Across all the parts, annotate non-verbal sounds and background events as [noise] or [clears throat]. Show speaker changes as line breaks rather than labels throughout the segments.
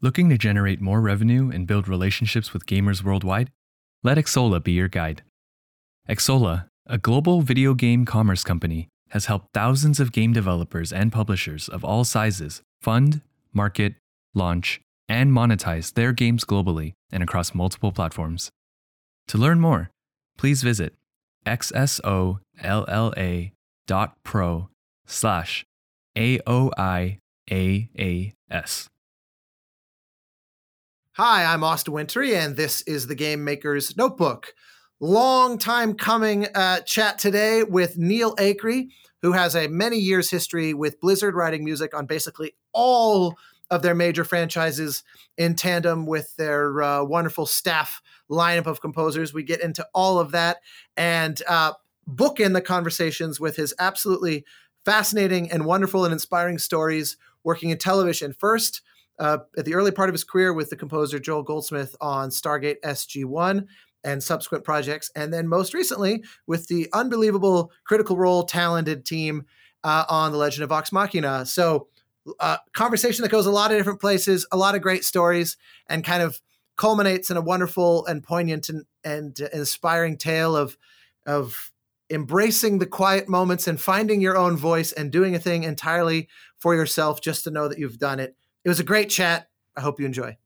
Looking to generate more revenue and build relationships with gamers worldwide? Let Xsolla be your guide. Xsolla, a global video game commerce company, has helped thousands of game developers and publishers of all sizes fund, market, launch, and monetize their games globally and across multiple platforms. To learn more, please visit xsolla dot pro slash AOIAAS.
Hi, I'm Austin Wintory, and this is the Game Maker's Notebook. Long time coming uh, chat today with Neal Acree, who has a many years history with Blizzard writing music on basically all of their major franchises in tandem with their uh, wonderful staff lineup of composers. We get into all of that and uh, book in the conversations with his absolutely fascinating and wonderful and inspiring stories working in television. First, uh, at the early part of his career with the composer Joel Goldsmith on Stargate SG1 and subsequent projects, and then most recently with the unbelievable Critical Role talented team uh, on The Legend of Vox Machina. So, uh, conversation that goes a lot of different places, a lot of great stories, and kind of culminates in a wonderful and poignant and, and inspiring tale of of embracing the quiet moments and finding your own voice and doing a thing entirely for yourself just to know that you've done it. It was a great chat. I hope you enjoy.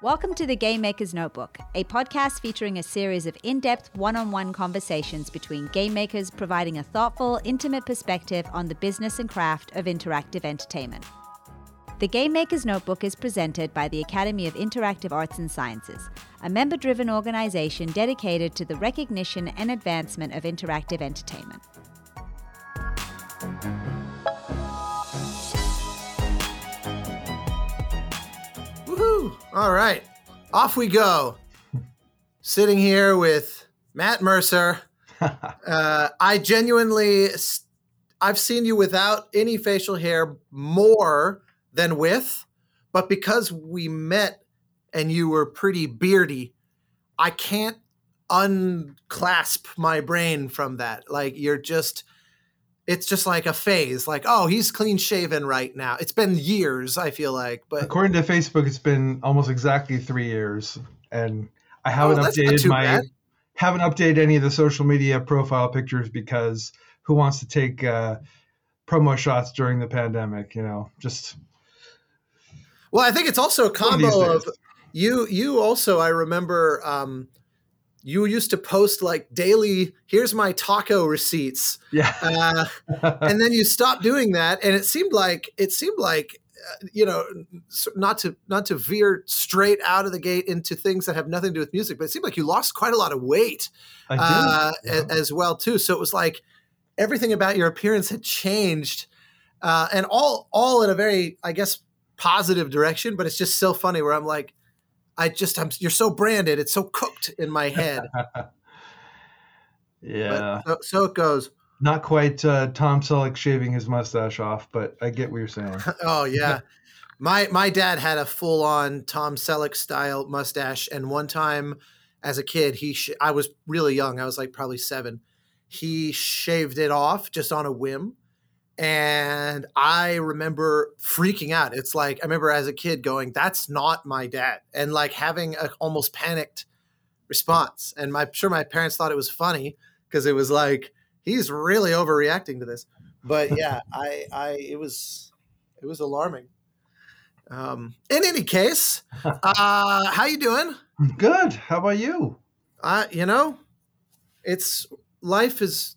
Welcome to the Game Maker's Notebook, a podcast featuring a series of in depth one on one conversations between game makers providing a thoughtful, intimate perspective on the business and craft of interactive entertainment. The Game Maker's Notebook is presented by the Academy of Interactive Arts and Sciences, a member driven organization dedicated to the recognition and advancement of interactive entertainment.
Woohoo! All right, off we go. Sitting here with Matt Mercer. [laughs] uh, I genuinely, I've seen you without any facial hair more than with, but because we met and you were pretty beardy, I can't unclasp my brain from that. Like you're just it's just like a phase like oh he's clean shaven right now it's been years i feel like but
according to facebook it's been almost exactly three years and i haven't oh, updated my bad. haven't updated any of the social media profile pictures because who wants to take uh, promo shots during the pandemic you know just
well i think it's also a combo of you you also i remember um you used to post like daily here's my taco receipts.
Yeah. Uh,
and then you stopped doing that and it seemed like it seemed like uh, you know not to not to veer straight out of the gate into things that have nothing to do with music but it seemed like you lost quite a lot of weight uh, yeah. as well too. So it was like everything about your appearance had changed uh, and all all in a very i guess positive direction but it's just so funny where i'm like I just I'm you're so branded, it's so cooked in my head. [laughs]
yeah.
So, so, it goes.
Not quite uh, Tom Selleck shaving his mustache off, but I get what you're saying. [laughs]
oh yeah. my my dad had a full on Tom Selleck style mustache and one time as a kid he sh- I was really young. I was like probably 7. He shaved it off just on a whim and I remember freaking out. It's like I remember as a kid going, "That's not my dad," and like having a almost panicked response. And I'm sure my parents thought it was funny because it was like he's really overreacting to this. But [laughs] yeah, I, I, it was, it was alarming. Um, in any case, [laughs] uh, how you doing?
Good. How about you?
Uh, you know, it's life is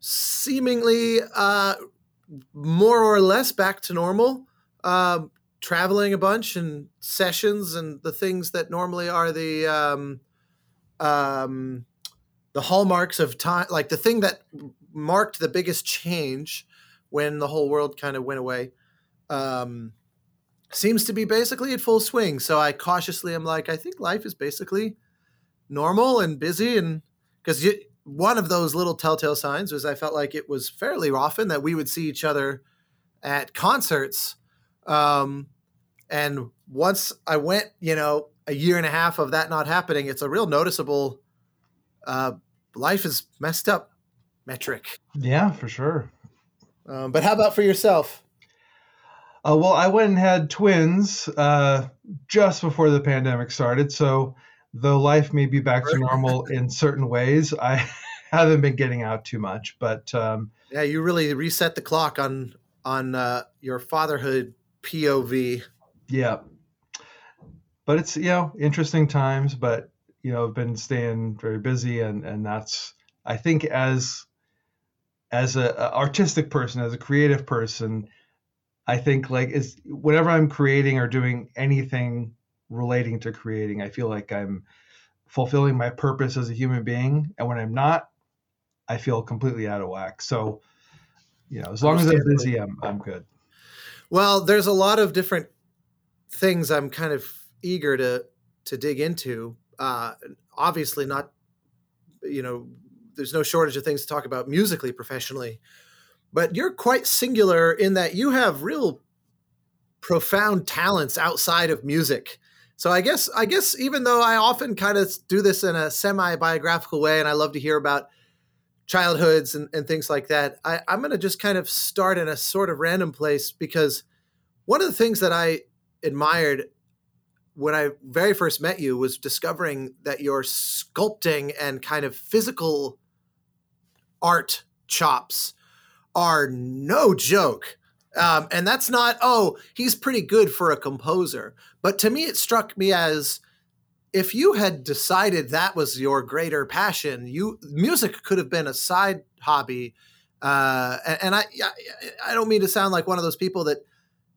seemingly uh, more or less back to normal. Um, traveling a bunch and sessions and the things that normally are the um, um, the hallmarks of time, like the thing that marked the biggest change when the whole world kind of went away, um, seems to be basically at full swing. So I cautiously am like, I think life is basically normal and busy, and because one of those little telltale signs was I felt like it was fairly often that we would see each other at concerts. Um, and once I went, you know, a year and a half of that not happening, it's a real noticeable. Uh, life is messed up. metric.
Yeah, for sure.
Um, but how about for yourself?
Uh, well, I went and had twins uh, just before the pandemic started. So, though life may be back to normal [laughs] in certain ways, I [laughs] haven't been getting out too much. But um,
yeah, you really reset the clock on on uh, your fatherhood POV.
Yeah, but it's you know interesting times. But you know, I've been staying very busy, and and that's I think as as a, a artistic person, as a creative person I think like is whenever I'm creating or doing anything relating to creating, I feel like I'm fulfilling my purpose as a human being. And when I'm not, I feel completely out of whack. So, you know, as long as I'm busy, I'm I'm good.
Well, there's a lot of different things I'm kind of eager to to dig into. Uh, obviously, not you know, there's no shortage of things to talk about musically, professionally but you're quite singular in that you have real profound talents outside of music. So I guess I guess even though I often kind of do this in a semi-biographical way and I love to hear about childhoods and, and things like that, I, I'm gonna just kind of start in a sort of random place because one of the things that I admired when I very first met you was discovering that your sculpting and kind of physical art chops are no joke. Um, and that's not, oh, he's pretty good for a composer. But to me, it struck me as if you had decided that was your greater passion, you music could have been a side hobby. Uh, and, and I, I don't mean to sound like one of those people that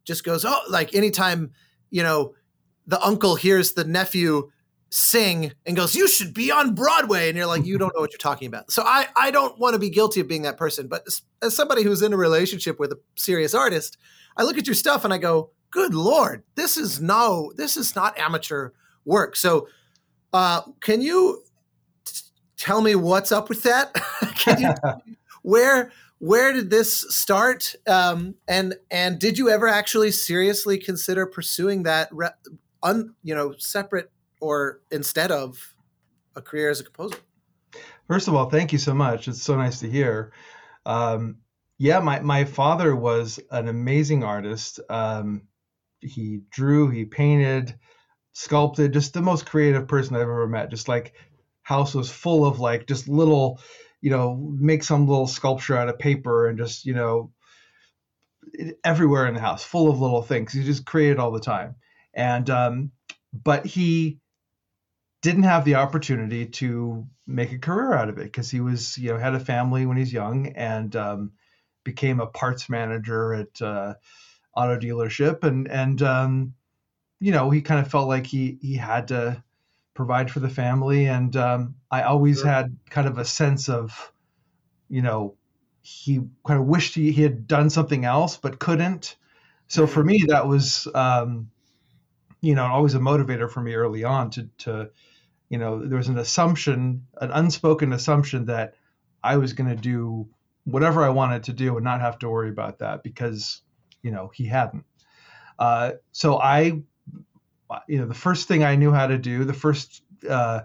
just goes, oh, like anytime, you know, the uncle hears the nephew sing and goes, "You should be on Broadway," and you're like, "You don't know what you're talking about." So I I don't want to be guilty of being that person, but as, as, somebody who's in a relationship with a serious artist, I look at your stuff and I go, "Good lord, this is no, this is not amateur work." So, uh, can you t- tell me what's up with that? [laughs] can you [laughs] where where did this start? Um, and and did you ever actually seriously consider pursuing that? Re- un, you know, separate or instead of a career as a composer?
First of all, thank you so much. It's so nice to hear. Um, yeah, my, my father was an amazing artist. Um, he drew, he painted, sculpted, just the most creative person I've ever met. Just like house was full of like just little, you know, make some little sculpture out of paper and just, you know, everywhere in the house, full of little things. He just created all the time. And, um, but he, didn't have the opportunity to make a career out of it because he was, you know, had a family when he's young and um, became a parts manager at uh, auto dealership, and and um, you know, he kind of felt like he he had to provide for the family, and um, I always sure. had kind of a sense of, you know, he kind of wished he, he had done something else but couldn't. So for me, that was, um, you know, always a motivator for me early on to to you know, there was an assumption, an unspoken assumption that I was going to do whatever I wanted to do and not have to worry about that because, you know, he hadn't. Uh, so I, you know, the first thing I knew how to do, the first, uh,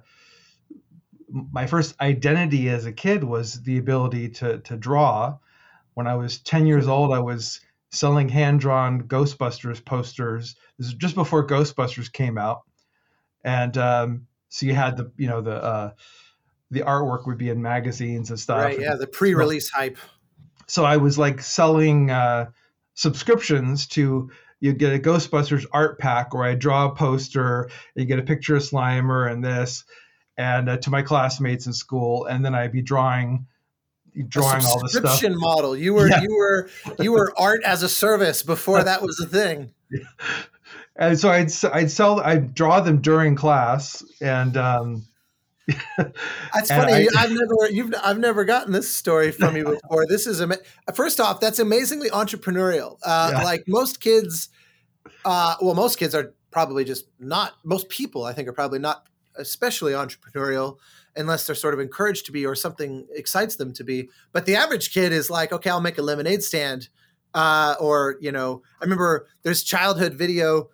my first identity as a kid was the ability to to draw. When I was 10 years old, I was selling hand drawn Ghostbusters posters. This is just before Ghostbusters came out, and um, so you had the you know the uh, the artwork would be in magazines and stuff.
Right. Yeah. The pre-release hype.
So I was like selling uh, subscriptions to you get a Ghostbusters art pack where I draw a poster, you get a picture of Slimer and this, and uh, to my classmates in school, and then I'd be drawing drawing all the stuff.
Subscription model. You were yeah. you were you were [laughs] art as a service before that was a thing.
And so I'd I'd sell I'd draw them during class, and um, [laughs]
that's funny. I, have never you've I've never gotten this story from you [laughs] before. This is ama- first off, that's amazingly entrepreneurial. Uh, yeah. Like most kids, uh, well, most kids are probably just not. Most people, I think, are probably not especially entrepreneurial unless they're sort of encouraged to be or something excites them to be. But the average kid is like, okay, I'll make a lemonade stand. Uh, or you know, I remember there's childhood video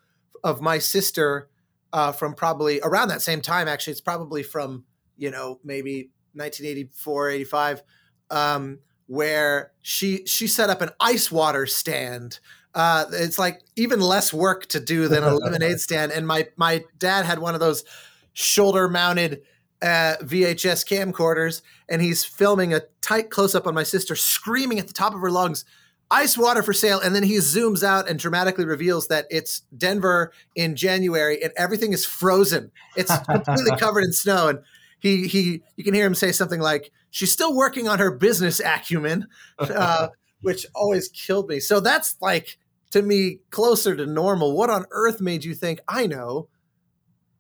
of my sister uh, from probably around that same time. Actually, it's probably from you know maybe 1984, 85. um, where she she set up an ice water stand. Uh, it's like even less work to do than a [laughs] lemonade stand. And my my dad had one of those shoulder mounted uh, VHS camcorders, and he's filming a tight close up on my sister screaming at the top of her lungs, ice water for sale. And then he zooms out and dramatically reveals that it's Denver in January and everything is frozen. It's [laughs] completely covered in snow. And he, he, you can hear him say something like, she's still working on her business acumen, [laughs] uh, which always killed me. So that's like, to me, closer to normal. What on earth made you think, I know?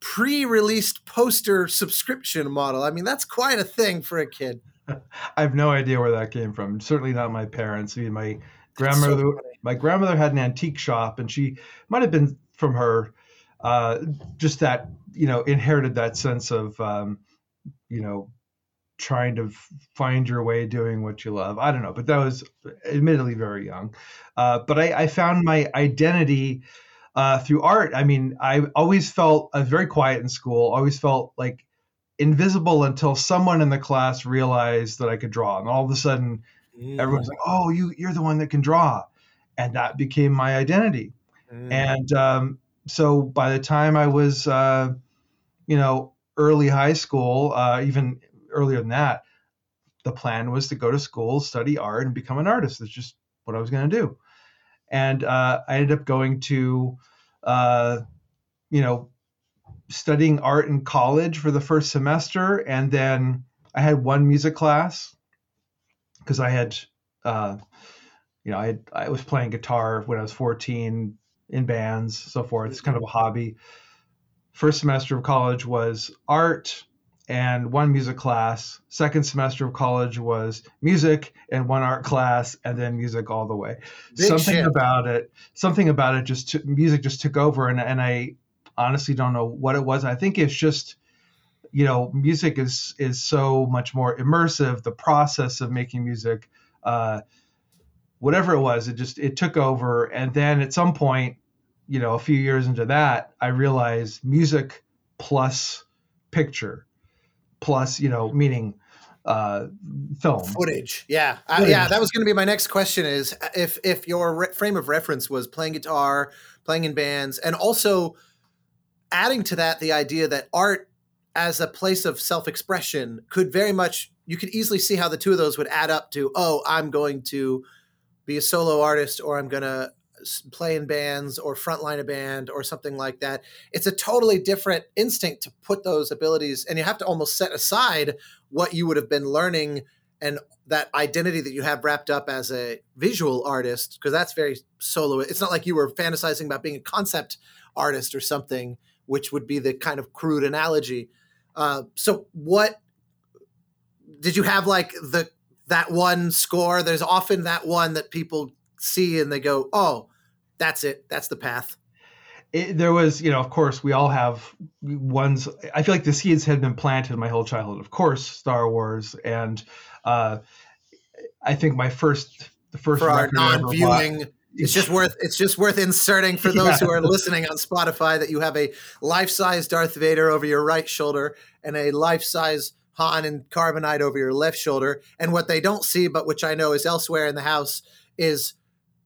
pre-released poster subscription model. I mean, that's quite a thing for a kid. [laughs]
I have no idea where that came from. Certainly not my parents. I mean, my grandmother, so my grandmother had an antique shop, and she might have been from her. Uh, just that you know, inherited that sense of um, you know, trying to find your way doing what you love. I don't know, but that was admittedly very young. Uh, but I, I found my identity uh, through art. I mean, I always felt I was very quiet in school. Always felt like invisible until someone in the class realized that I could draw, and all of a sudden, mm. everyone's like, "Oh, you you're the one that can draw," and that became my identity. Mm. And um, so by the time I was, uh, you know, early high school, uh, even earlier than that, the plan was to go to school, study art, and become an artist. That's just what I was going to do and uh, I ended up going to, uh, you know, studying art in college for the first semester, and then I had one music class because I had, uh, you know, I had, I was playing guitar when I was 14 in bands, so forth. It's kind of a hobby. First semester of college was art and one music class. Second semester of college was music and one art class, and then music all the way. Big something shit. about it, something about it, just music just took over, and and I honestly don't know what it was. I think it's just, you know, music is is so much more immersive. The process of making music, uh, whatever it was, it just it took over, and then at some point, you know, a few years into that, I realized music plus picture plus, you know, meaning uh, film
footage. Yeah, footage. yeah. That was going to be my next question: is if if your re- frame of reference was playing guitar, playing in bands, and also adding to that the idea that art as a place of self-expression could very much you could easily see how the two of those would add up to oh i'm going to be a solo artist or i'm going to play in bands or frontline a band or something like that. It's a totally different instinct to put those abilities, and you have to almost set aside what you would have been learning and that identity that you have wrapped up as a visual artist, because that's very solo. It's not like you were fantasizing about being a concept artist or something, which would be the kind of crude analogy. Uh, so, what did you have like the that one score? There's often that one that people see and they go, "Oh, that's it. That's the path."
It, there was, you know, of course, we all have ones. I feel like the seeds had been planted my whole childhood. Of course, Star Wars, and uh, I think my first, the first
for our non-viewing. It's just worth it's just worth inserting for [laughs] those yeah. who are listening on Spotify that you have a life-size Darth Vader over your right shoulder and a life-size Han and Carbonite over your left shoulder. And what they don't see, but which I know is elsewhere in the house, is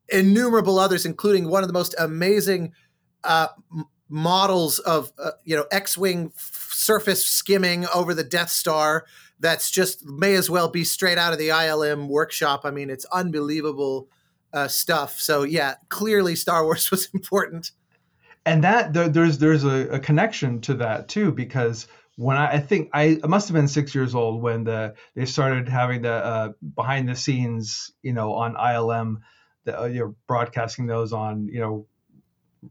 innumerable others, including one of the most amazing uh, models of uh, you know X-wing f- surface skimming over the Death Star. That's just may as well be straight out of the ILM workshop. I mean, it's unbelievable uh, stuff. So yeah, clearly Star Wars [laughs] was important.
And that there's there's a, a connection to that too because when I, I, think I, I must have been six years old when the they started having the uh, behind the scenes, you know, on ILM the, uh, you're broadcasting those on you know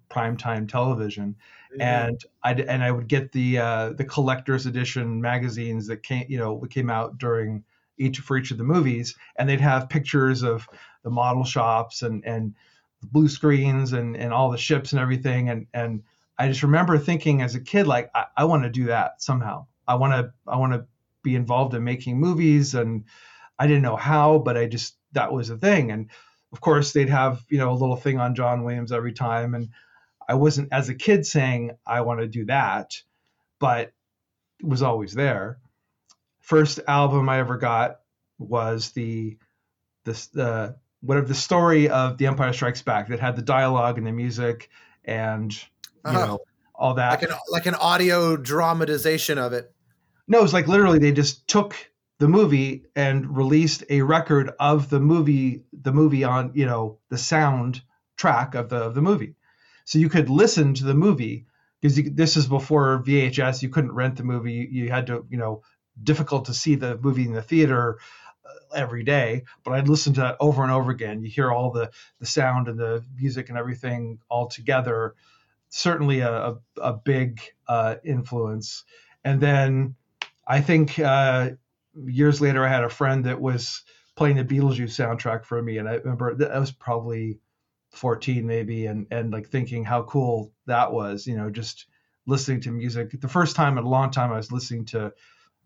primetime television mm-hmm. and i and i would get the uh, the collector's edition magazines that came you know came out during each for each of the movies and they'd have pictures of the model shops and and blue screens and and all the ships and everything. And and i just remember thinking as a kid like i, I want to do that somehow. I want to i want to be involved in making movies and i didn't know how but i just that was a thing. And of course they'd have you know a little thing on John Williams every time, and I wasn't as a kid saying I want to do that, but it was always there. First album I ever got was the this the whatever the story of The Empire Strikes Back that had the dialogue and the music and you uh-huh. know all that
like an, like an audio dramatization of it.
No, it's like literally they just took the movie and released a record of the movie the movie on you know the sound track of the of the movie so you could listen to the movie because this is before VHS you couldn't rent the movie you, you, had to you know difficult to see the movie in the theater uh, every day but I'd listen to that over and over again. You hear all the the sound and the music and everything all together. Certainly a, a, a big uh, influence. And then I think uh, years later, I had a friend that was playing the Beetlejuice soundtrack for me, and I remember that I was probably 14 maybe, and and like thinking how cool that was, you know, just listening to music. The first time in a long time I was listening to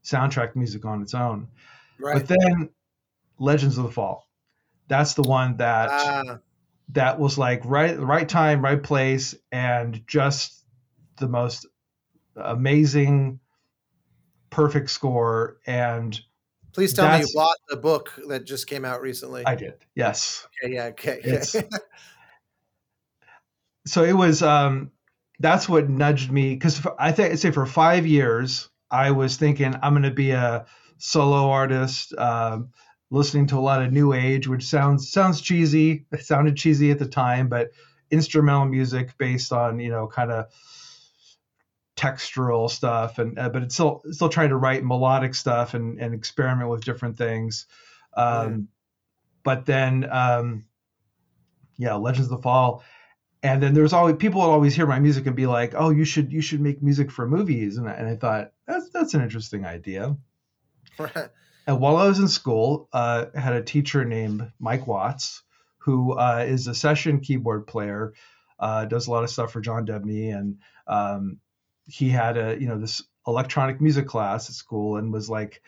soundtrack music on its own. Right. But then Legends of the Fall, that's the one that uh. that was like right right time, right place, and just the most amazing perfect score and
please tell me you bought the book that just came out recently
i did yes
okay yeah okay [laughs]
so it was um that's what nudged me because i think I'd say for five years i was thinking i'm going to be a solo artist um, listening to a lot of new age which sounds sounds cheesy. It sounded cheesy at the time but instrumental music based on you know kind of textural stuff and uh, but it's still still trying to write melodic stuff and, and experiment with different things. Um, but then um, yeah legends of the fall. And then there's always people would always hear my music and be like oh you should you should make music for movies. And I, and I thought that's an interesting idea. And while I was in school uh, I had a teacher named Mike Watts who uh, is a session keyboard player uh, does a lot of stuff for John Debney. And um, he had a you know this electronic music class at school and was like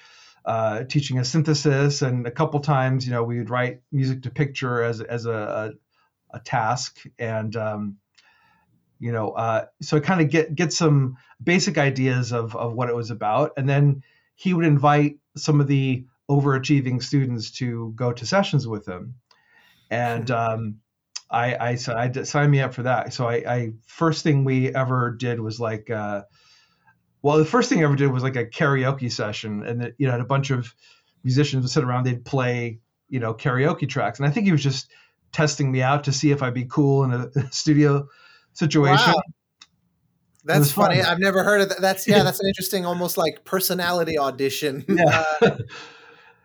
uh, teaching a synthesis. And a couple times you know we would write music to picture as as a a, a task. And um, you know uh, so I kind of get get some basic ideas of of what it was about and then he would invite some of the overachieving students to go to sessions with him and hmm. um, I, I said, I sign me up for that. So I, I first thing we ever did was like, uh, well, the first thing I ever did was like a karaoke session, and that you know, had a bunch of musicians would sit around, they'd play, you know, karaoke tracks, and I think he was just testing me out to see if I'd be cool in a, [laughs] studio situation. Wow.
That's funny. Fun. I've never heard of that. That's yeah. That's an [laughs] interesting, almost like personality audition. Yeah. Uh,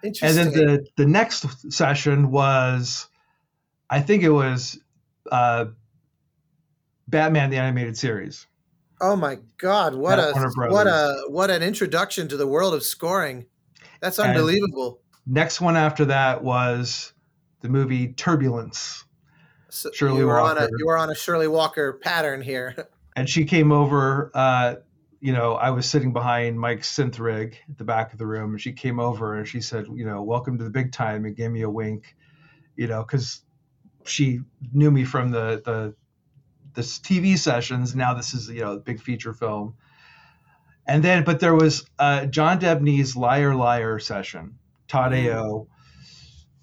interesting. [laughs] And then the the next session was I think it was uh, Batman the animated series.
Oh my God! What a what a what an introduction to the world of scoring. That's unbelievable.
And next one after that was the movie Turbulence.
So Shirley you were Walker. on a you were on a Shirley Walker pattern here. [laughs]
And she came over. Uh, you know, I was sitting behind Mike's synth rig at the back of the room, and she came over and she said, "You know, welcome to the big time," and gave me a wink. You know, because she knew me from the the this TV sessions. Now this is you know a big feature film. And then, but there was uh, John Debney's Liar Liar session, Todd mm. AO.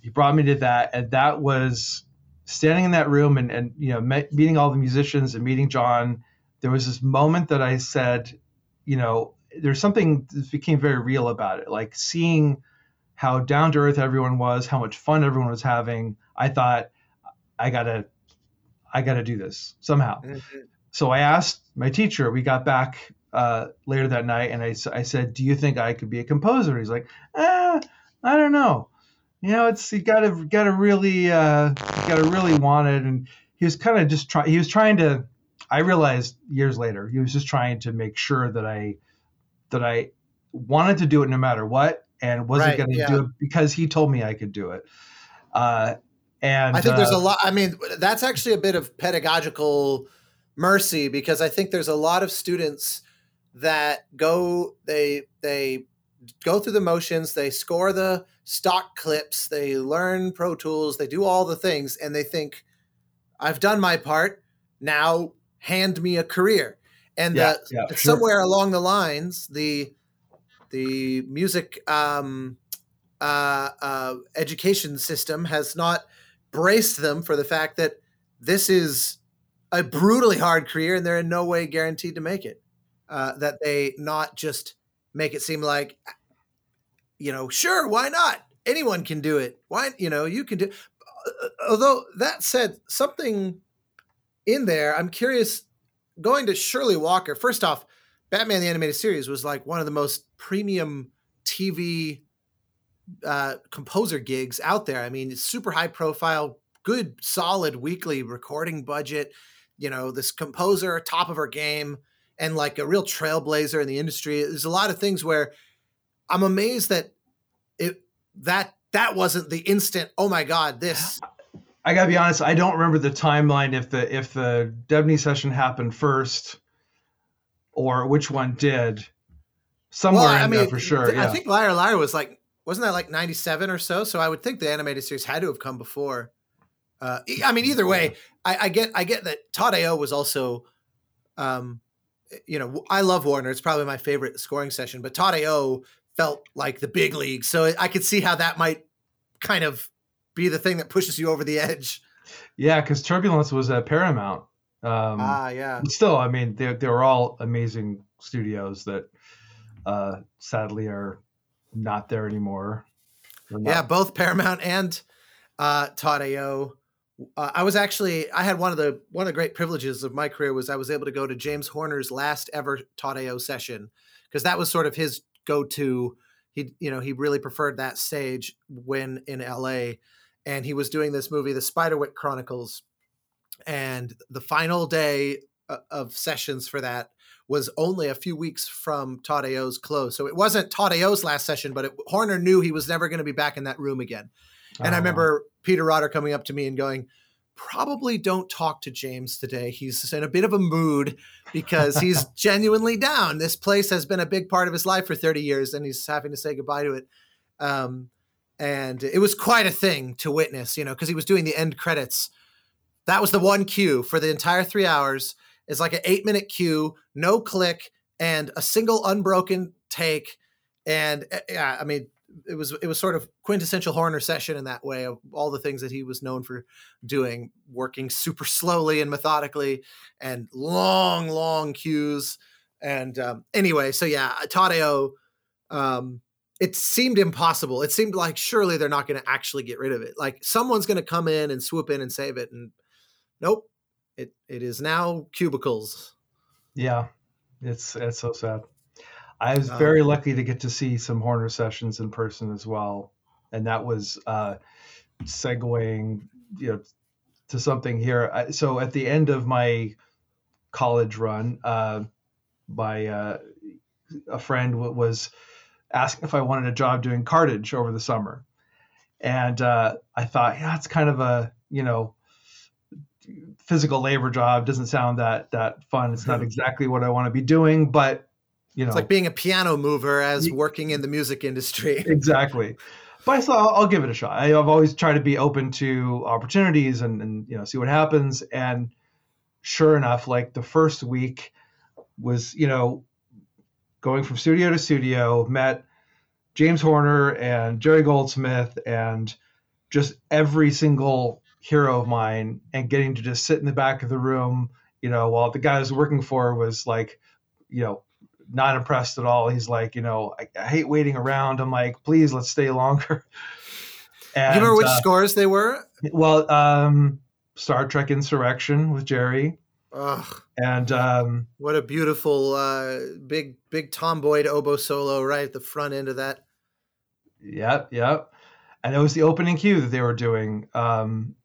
He brought me to that, and that was standing in that room and, and you know met, meeting all the musicians and meeting John. There was this moment that I said, you know, there's something that became very real about it, like seeing how down to earth everyone was, how much fun everyone was having. I thought I gotta, I gotta do this somehow. Mm-hmm. So I asked my teacher. We got back uh, later that night, and I, I said, "Do you think I could be a composer?" He's like, "Ah, I don't know. You know, it's you gotta gotta really uh, gotta really want it." And he was kind of just trying. He was trying to. I realized years later he was just trying to make sure that I that I wanted to do it no matter what, and wasn't right, going to yeah. do it because he told me I could do it. Uh, and
I think uh, there's a uh, lot. I mean, that's actually a bit of pedagogical mercy because I think there's a lot of students that go they they go through the motions, they score the stock clips, they learn Pro Tools, they do all the things, and they think, I've done my part. Now hand me a career. And yeah, the, yeah, somewhere along the lines, the the music um, uh, uh, education system has not braced them for the fact that this is a brutally hard career and they're in no way guaranteed to make it. Uh, that they not just make it seem like, you know, sure, why not? Anyone can do it. Why, you know, you can do. Uh, although that said, something in there, I'm curious. Going to Shirley Walker. First off, Batman the Animated Series was like one of the most premium TV uh, composer gigs out there. I mean, super high profile, good, solid weekly recording budget. You know, this composer, top of her game, and like a real trailblazer in the industry. There's a lot of things where I'm amazed that it that that wasn't the instant. Oh my god, this. [sighs]
I gotta be honest. I don't remember the timeline if the if the Debney session happened first, or which one did. Somewhere well, I in mean, there for sure.
I think Liar Liar was like wasn't that like 97 or so? So I would think the animated series had to have come before. Uh, I mean, either way, I, I get I get that Todd AO was also, um, you know, I love Warner. It's probably my favorite scoring session, but Todd AO felt like the big league, so I could see how that might kind of be the thing that pushes you over the edge.
Yeah, because Turbulence was at Paramount.
Um, ah, yeah.
Still, I mean, they they were all amazing studios that uh, sadly are not there anymore.
Not- yeah, both Paramount and uh, Todd AO. Uh, I was actually I had one of the one of the great privileges of my career was I was able to go to James Horner's last ever Todd AO session because that was sort of his go to. He you know he really preferred that stage when in L.A. and he was doing this movie, The Spiderwick Chronicles, and the final day uh, of sessions for that was only a few weeks from Todd AO's close. So it wasn't Todd AO's last session, but it, Horner knew he was never going to be back in that room again. And I remember Peter Rotter coming up to me and going, probably don't talk to James today. He's in a bit of a mood because he's [laughs] genuinely down. This place has been a big part of his life for 30 years and he's having to say goodbye to it. Um, and it was quite a thing to witness, you know, because he was doing the end credits. That was the one cue for the entire three hours It's like an eight minute cue, no click, and a single unbroken take. And eh, yeah, I mean, it was it was sort of quintessential Horner session in that way of all the things that he was known for doing, working super slowly and methodically, and long, long cues. And um, anyway, so yeah, Todd AO, um, it seemed impossible. It seemed like surely they're not going to actually get rid of it. Like someone's going to come in and swoop in and save it, and nope, it it is now cubicles.
Yeah, it's it's so sad. I was um, very lucky to get to see some Horner sessions in person as well, and that was uh, segueing you know to something here. I, so at the end of my college run, uh, my uh, a friend w- was asking if I wanted a job doing cartage over the summer, and uh, I thought, yeah, it's kind of a you know physical labor job doesn't sound that that fun. It's not [laughs] exactly what I want to be doing, but you know,
it's like being a piano mover as working in the music industry. [laughs]
exactly. But I thought I'll, I'll give it a shot. I, have always tried to be open to opportunities and, and you know see what happens. And sure enough, like the first week was you know going from studio to studio, met James Horner and Jerry Goldsmith and just every single hero of mine and getting to just sit in the back of the room, you know, while the guy I was working for was like, you know, not impressed at all. He's like, you know, I, I hate waiting around. I'm like, please, let's stay longer.
And, [laughs] you remember which uh, scores they were?
Well, um, Star Trek Insurrection with Jerry.
Ugh.
And um,
what a beautiful uh, big big tomboy oboe solo right at the front end of that.
Yep, yep. And it was the opening cue that they were doing. Um,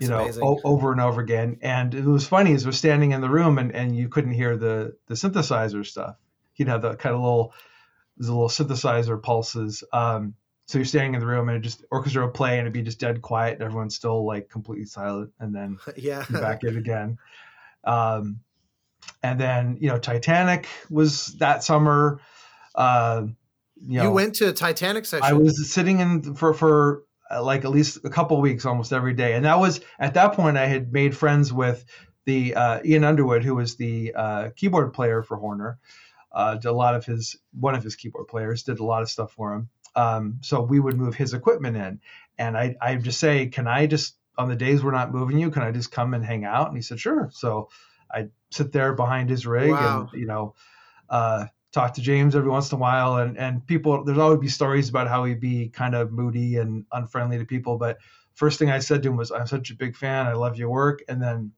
you know, o- over and over again. And it was funny as we're standing in the room and, and you couldn't hear the the synthesizer stuff. He'd have the kind of little little synthesizer pulses. Um, so you're standing in the room and it just orchestra would play and it'd be just dead quiet and everyone's still like completely silent and then [laughs]
yeah
back in again. Um, and then you know Titanic was that summer. Uh,
you, know, you went to Titanic session.
I was sitting in for for uh, like at least a couple weeks almost every day and that was at that point i had made friends with the uh, ian underwood who was the uh, keyboard player for horner uh, did a lot of his one of his keyboard players did a lot of stuff for him Um, so we would move his equipment in, and I I just say, can I just on the days we're not moving you, can I just come and hang out? And he said, sure. So I sit there behind his rig wow. and you know. Uh, talk to James every once in a while, and and people. There's always be stories about how he'd be kind of moody and unfriendly to people. But first thing I said to him was, "I'm such a big fan. I love your work." And then,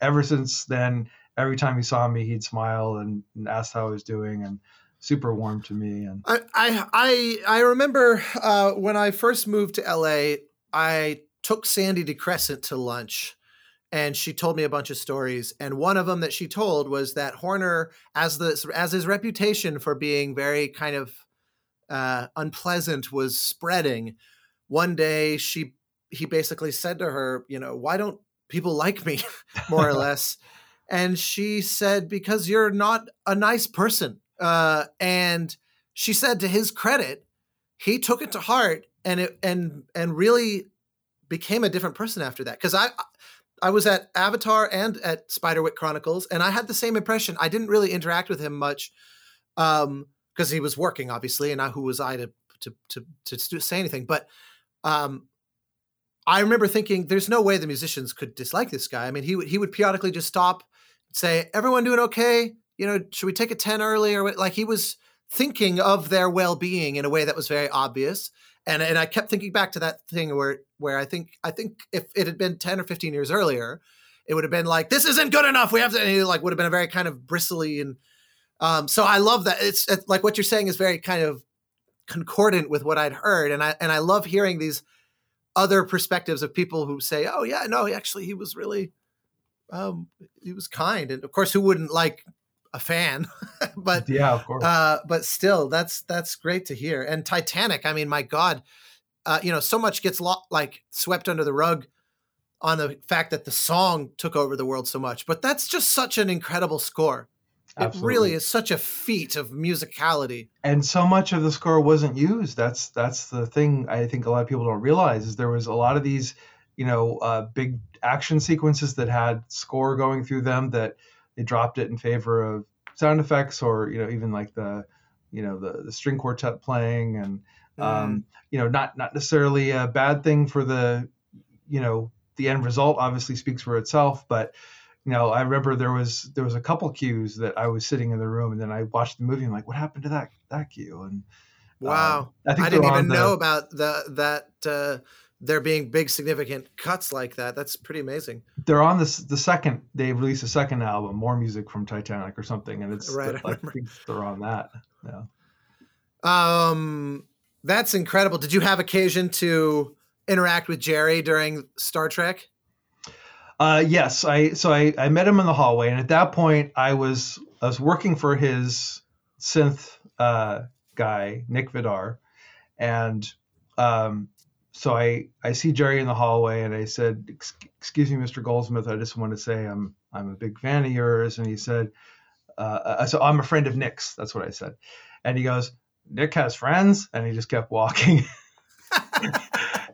ever since then, every time he saw me, he'd smile and, and ask how I was doing, and super warm to me. And
I I I, I remember uh, when I first moved to LA, I took Sandy DeCrescent to lunch and she told me a bunch of stories and one of them that she told was that horner as the as his reputation for being very kind of uh, unpleasant was spreading one day she he basically said to her you know why don't people like me [laughs] more or [laughs] less and she said because you're not a nice person uh, and she said to his credit he took it to heart and it and and really became a different person after that because i I was at Avatar and at Spiderwick Chronicles, and I had the same impression. I didn't really interact with him much because um, he was working, obviously, and I, who was I to to to, to say anything? But um, I remember thinking, there's no way the musicians could dislike this guy. I mean, he would he would periodically just stop, say, "Everyone doing okay? You know, should we take a ten early?" Or like he was thinking of their well being in a way that was very obvious and and I kept thinking back to that thing where where I think I think if it had been ten or fifteen years earlier, it would have been like this isn't good enough. We have to and it like would have been a very kind of bristly and um, so I love that it's, it's like what you're saying is very kind of concordant with what I'd heard and I and I love hearing these other perspectives of people who say, "Oh yeah, no, actually he was really um, he was kind." And of course, who wouldn't like a fan, [laughs] but
yeah, of course.
Uh, but still, that's that's great to hear. And Titanic, I mean, my God, uh, you know, so much gets lo- like swept under the rug on the fact that the song took over the world so much. But that's just such an incredible score. Absolutely. It really is such a feat of musicality.
And so much of the score wasn't used. That's that's the thing I think a lot of people don't realize is there was a lot of these, you know, uh, big action sequences that had score going through them that they dropped it in favor of sound effects or you know even like the you know the, the string quartet playing and um, mm. you know not not necessarily a bad thing for the you know the end result obviously speaks for itself but you know i remember there was there was a couple cues that i was sitting in the room and then i watched the movie and I'm like what happened to that that cue and
wow um, I, I, didn't even the, know about the that uh there being big significant cuts like that. That's pretty amazing.
They're on this the second they released a second album, more music from Titanic or something, and it's right. I think they're on that. Yeah.
Um, that's incredible. Did you have occasion to interact with Jerry during Star Trek?
Uh, yes, I so I, I met him in the hallway, and at that point, I was I was working for his synth uh, guy, Nick Vidar, and um, so I, I see Jerry in the hallway and I said, excuse me, Mr. Goldsmith, I just want to say I'm, I'm a big fan of yours. And he said, uh, uh, so I'm a friend of Nick's. That's what I said. And he goes, Nick has friends. And he just kept walking. [laughs]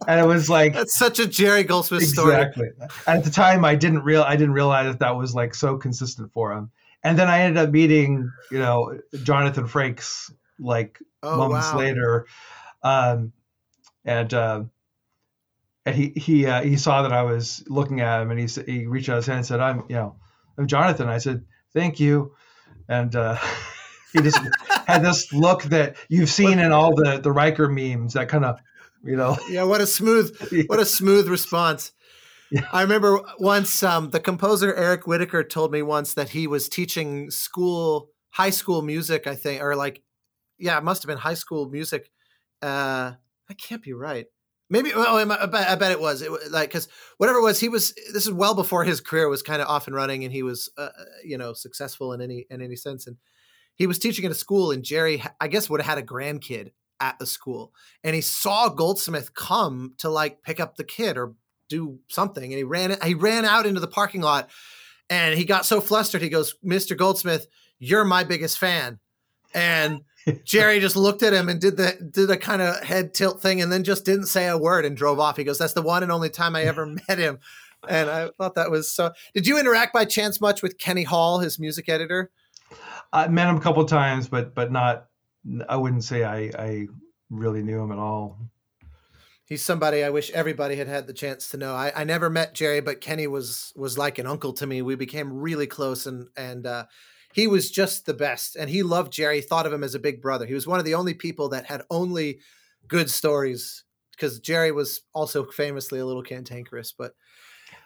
and it was like,
that's such a Jerry Goldsmith
story. Exactly. At the time I didn't real, I didn't realize that that was like so consistent for him. And then I ended up meeting, you know, Jonathan Frakes like oh, months wow. later. Um, and uh, and he he uh, he saw that I was looking at him, and he he reached out his hand and said, "I'm you know I'm Jonathan." I said, "Thank you," and uh, [laughs] he just had this look that you've seen in all the the Riker memes, that kind of you know. [laughs]
Yeah, what a smooth [laughs] what a smooth response. Yeah. I remember once um, the composer Eric Whitacre told me once that he was teaching school high school music, I think, or like yeah, it must have been high school music. Uh, that can't be right. Maybe well, I bet, it was. It was like because whatever it was, he was. This is well before his career was kind of off and running, and he was, uh, uh, you know, successful in any in any sense. And he was teaching at a school, and Jerry, I guess, would have had a grandkid at the school, and he saw Goldsmith come to like pick up the kid or do something, and he ran he ran out into the parking lot, and he got so flustered, he goes, "Mr. Goldsmith, you're my biggest fan," and Jerry just looked at him and did the did a kind of head tilt thing and then just didn't say a word and drove off. He goes, "That's the one and only time I ever [laughs] met him." And I thought that was so. Did you interact by chance much with Kenny Hall, his music editor?
I met him a couple times, but but not. I wouldn't say I, I really knew him at all.
He's somebody I wish everybody had had the chance to know. I, I never met Jerry, but Kenny was was like an uncle to me. We became really close, and and uh, he was just the best. And he loved Jerry. Thought of him as a big brother. He was one of the only people that had only good stories because Jerry was also famously a little cantankerous. But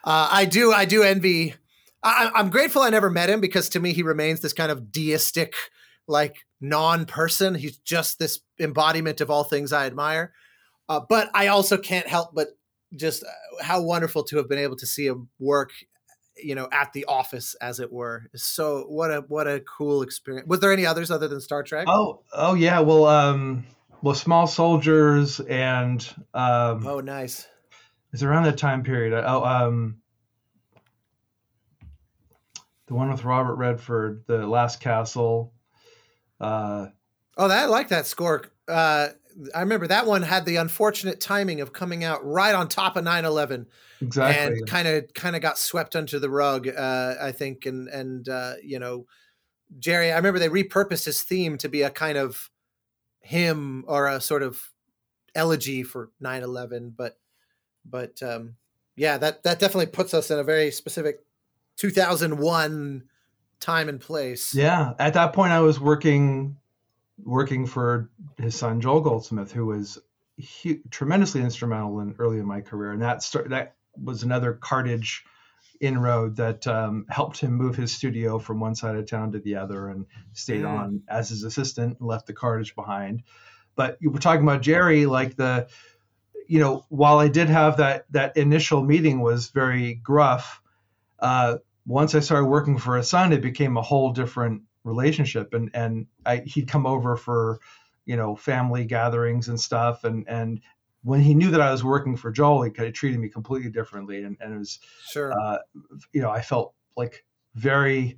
uh, I do I do envy. I, I'm grateful I never met him because to me he remains this kind of deistic, like non-person. He's just this embodiment of all things I admire. Uh, but I also can't help but just uh, how wonderful to have been able to see him work you know at the office as it were. So what a what a cool experience. Was there any others other than star trek?
Oh oh yeah. Well um well small soldiers and um
oh nice.
it's around that time period? Oh um the one with robert redford the last castle uh
oh that i like that score. Uh I remember that one had the unfortunate timing of coming out right on top of 9/11.
Exactly.
And kind of kind of got swept under the rug, uh, I think and and uh, you know Jerry, I remember they repurposed his theme to be a kind of hymn or a sort of elegy for 9/11, but but um, yeah, that that definitely puts us in a very specific 2001 time and place.
Yeah, at that point I was working working for his son Joel Goldsmith, who was he, tremendously instrumental in early in my career, and that start, that was another cartage inroad that um, helped him move his studio from one side of town to the other, and stayed mm. on as his assistant, and left the cartage behind. But you were talking about Jerry, like the, you know, while I did have that that initial meeting was very gruff. Uh, once I started working for a son, it became a whole different relationship and and I, he'd come over for you know family gatherings and stuff and and when he knew that I was working for Joel, he kind of treated me completely differently, and, and it was
sure.
Uh, you know, I felt like very.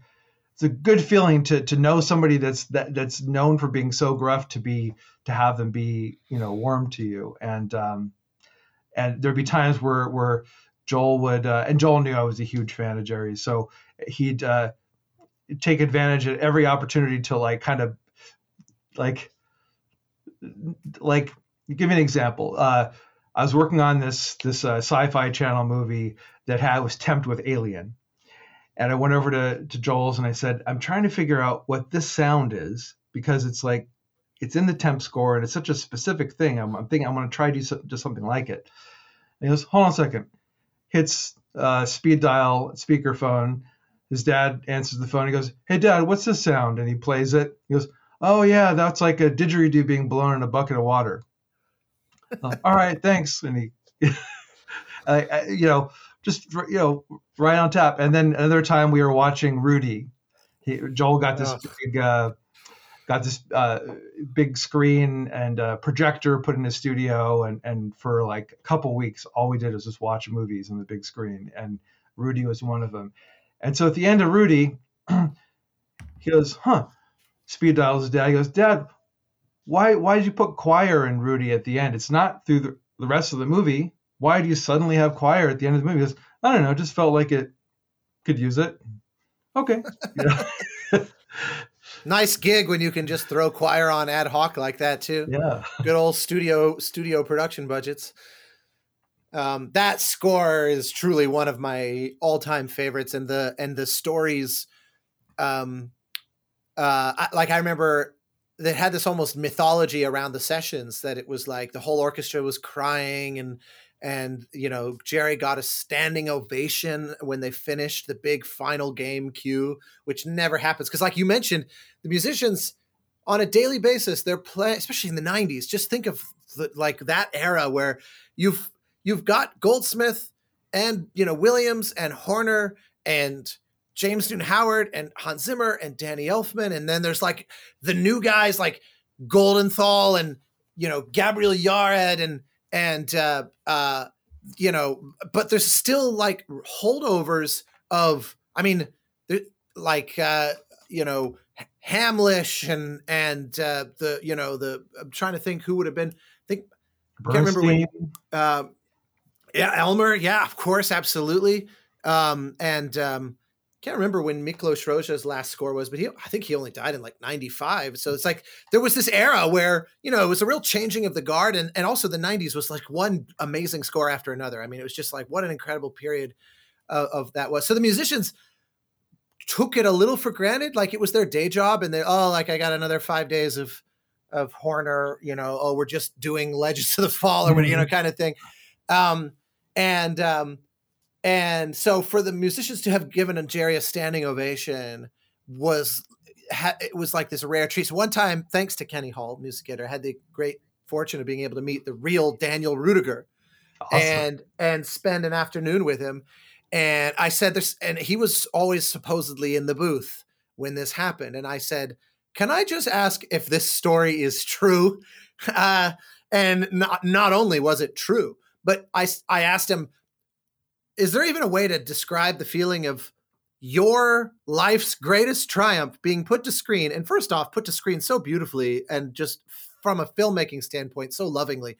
It's a good feeling to to know somebody that's that that's known for being so gruff to be to have them be you know warm to you, and um, and there'd be times where where Joel would uh, and Joel knew I was a huge fan of Jerry, so he'd uh, take advantage of every opportunity to like kind of like like give me an example. Uh, I was working on this this uh, sci-fi channel movie that had was temped with Alien, and I went over to to Joel's and I said, I'm trying to figure out what this sound is because it's like it's in the temp score and it's such a specific thing. I'm, I'm thinking I'm going to try to do, so, do something like it. And he goes, hold on a second. Hits uh, speed dial speakerphone his dad answers the phone. He goes, "Hey, Dad, what's this sound?" And he plays it. He goes, "Oh yeah, that's like a didgeridoo being blown in a bucket of water." uh, [laughs] All right, thanks. And he, [laughs] I, I, you know, just you know, right on tap. And then another time we were watching Rudy. He, Joel got this oh. big, uh, got this uh, big screen and projector put in his studio, and and for like a couple weeks, all we did was just watch movies on the big screen. And Rudy was one of them. And so at the end of Rudy, [clears throat] he goes, huh. Speed dials his dad. He goes, Dad, why why did you put choir in Rudy at the end? It's not through the, the rest of the movie. Why do you suddenly have choir at the end of the movie? He goes, I don't know, just felt like it could use it. Okay. [laughs] [laughs]
nice gig when you can just throw choir on ad hoc like that too.
Yeah. [laughs]
Good old studio studio production budgets. Um, that score is truly one of my all-time favorites, and the and the stories, um, uh, I, like I remember they had this almost mythology around the sessions that it was like the whole orchestra was crying and and you know Jerry got a standing ovation when they finished the big final game cue, which never happens because, like you mentioned, the musicians on a daily basis they're playing, especially in the '90s. Just think of the, like that era where you've you've got Goldsmith and you know Williams and Horner and James Newton Howard and Hans Zimmer and Danny Elfman, and then there's like the new guys like Goldenthal and you know Gabriel Yared and and uh, uh, you know, but there's still like holdovers of I mean, like uh, you know Hamlisch and and uh, the you know the I'm trying to think who would have been. I think
Bernstein. can't remember
when. Uh, yeah, Elmer. Yeah, of course, absolutely. Um, and um, can't remember when Miklos Rozsa's last score was, but he I think he only died in like 95. So it's like there was this era where, you know, it was a real changing of the guard and, and also the 90s was like one amazing score after another. I mean, it was just like what an incredible period of, of that was. So the musicians took it a little for granted, like it was their day job and they oh, like I got another 5 days of of Horner, you know, oh, we're just doing Legends of the Fall or mm-hmm. you know kind of thing. Um and um and so for the musicians to have given Jerry a standing ovation was it was like this rare treat. So one time, thanks to Kenny Hall, music editor, I had the great fortune of being able to meet the real Daniel Ruettiger awesome. and and spend an afternoon with him. And I said this, and he was always supposedly in the booth when this happened. And I said, "Can I just ask if this story is true?" [laughs] Uh, and not not only was it true, but I I asked him, is there even a way to describe the feeling of your life's greatest triumph being put to screen and first off put to screen so beautifully and just from a filmmaking standpoint so lovingly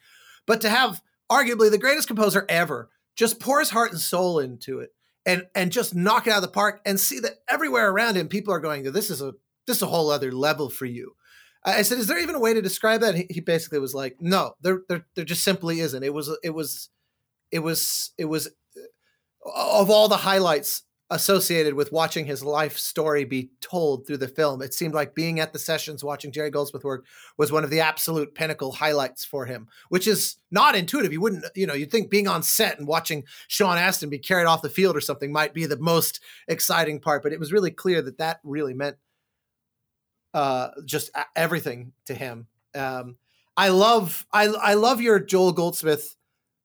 but to have arguably the greatest composer ever just pour his heart and soul into it and and just knock it out of the park and see that everywhere around him people are going this is a this is a whole other level for you i said is there even a way to describe that he, basically was like no there, there there just simply isn't it was it was it was it was uh, of all the highlights associated with watching his life story be told through the film, it seemed like being at the sessions watching Jerry Goldsmith work was one of the absolute pinnacle highlights for him, which is not intuitive. You wouldn't, you know, you'd think being on set and watching Sean Astin be carried off the field or something might be the most exciting part, but it was really clear that that really meant uh, just everything to him. Um, I love, I, I love your Joel Goldsmith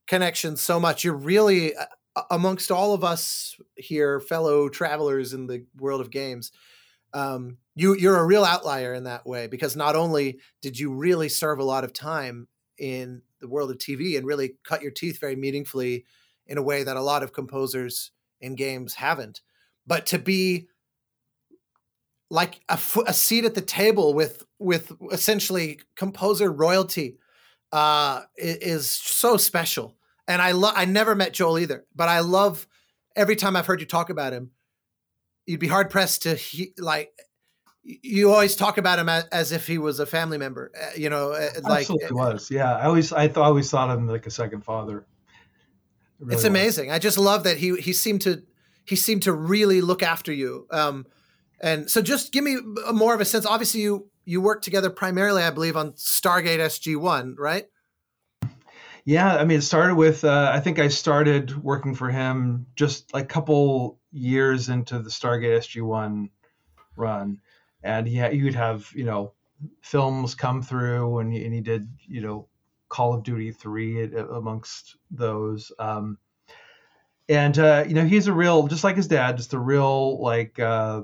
connection so much. You're really, uh, amongst all of us here, fellow travelers in the world of games, um, you you're a real outlier in that way because not only did you really serve a lot of time in the world of TV and really cut your teeth very meaningfully in a way that a lot of composers in games haven't, but to be like a, a seat at the table with with essentially composer royalty uh, is so special and I love I never met Joel either, but I love every time I've heard you talk about him. You'd be hard pressed to he, like you always talk about him as, as, if he was a family member. Uh, you know, uh, like
Absolutely was. Yeah, I always I th- always thought of him like a second father.
Really it's amazing. Was. I just love that he he seemed to he seemed to really look after you. Um, and so just give me more of a sense. Obviously, you you work together primarily, I believe, on Stargate SG One, right?
Yeah, I mean, it started with uh, I think I started working for him just a couple years into the Stargate SG One run, and he would have you know films come through, and he, and he did you know Call of Duty Three amongst those. Um, and uh, you know he's a real just like his dad, just a real like uh,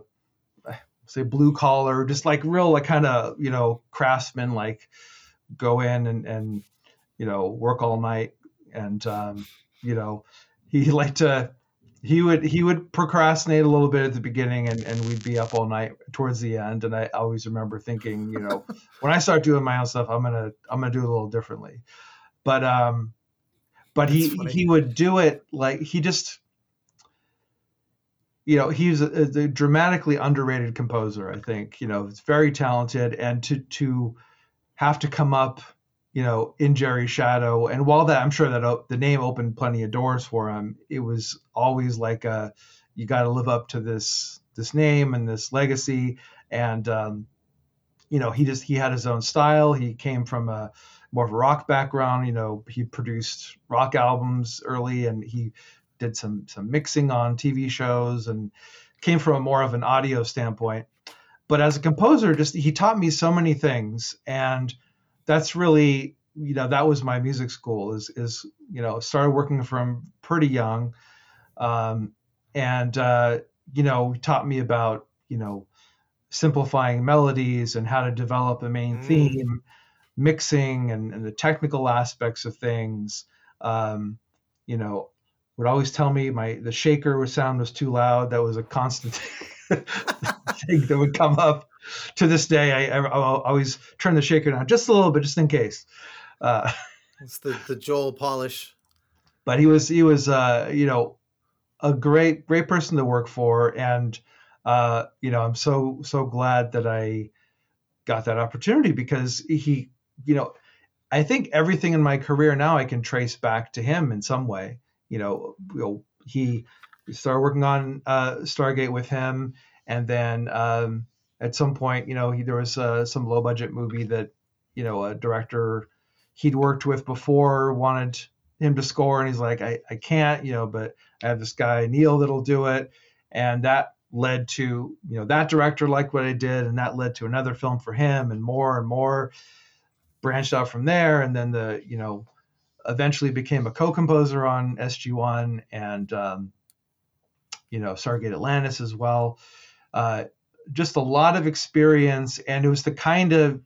say blue collar, just like real like kind of you know craftsmen like go in and and you know, work all night, and um, you know, he liked to. He would he would procrastinate a little bit at the beginning, and, and we'd be up all night towards the end. And I always remember thinking, you know, [laughs] when I start doing my own stuff, I'm gonna I'm gonna do it a little differently. But um, but That's he funny. he would do it like he just you know he's a, a, dramatically underrated composer i think you know it's very talented and to to have to come up you know, in Jerry's shadow. And while that, I'm sure that the name opened plenty of doors for him. It was always like a, you got to live up to this this name and this legacy. And um, you know, he just he had his own style. He came from a more of a rock background. You know, he produced rock albums early, and he did some some mixing on TV shows, and came from a more of an audio standpoint. But as a composer, just he taught me so many things and that's really you know that was my music school is is you know started working from pretty young um, and uh, you know taught me about you know simplifying melodies and how to develop a main mm. theme mixing and, and, the technical aspects of things um, you know would always tell me my the shaker sound was too loud that was a constant [laughs] thing that would come up to this day, I, I always turn the shaker down just a little bit, just in case. Uh, [laughs]
it's the the Joel polish.
But he was he was uh, you know a great great person to work for, and uh, you know I'm so so glad that I got that opportunity because he you know I think everything in my career now I can trace back to him in some way. You know, you know he started working on uh, Stargate with him, and then um, at some point, you know, he, there was uh, some low budget movie that you know a director he'd worked with before wanted him to score, and he's like, I, I can't, you know, but I have this guy Neal that'll do it, and that led to you know that director liked what I did, and that led to another film for him, and more and more branched out from there, and then the you know eventually became a co-composer on SG1 and um, you know Stargate Atlantis as well. Uh, just a lot of experience, and it was the kind of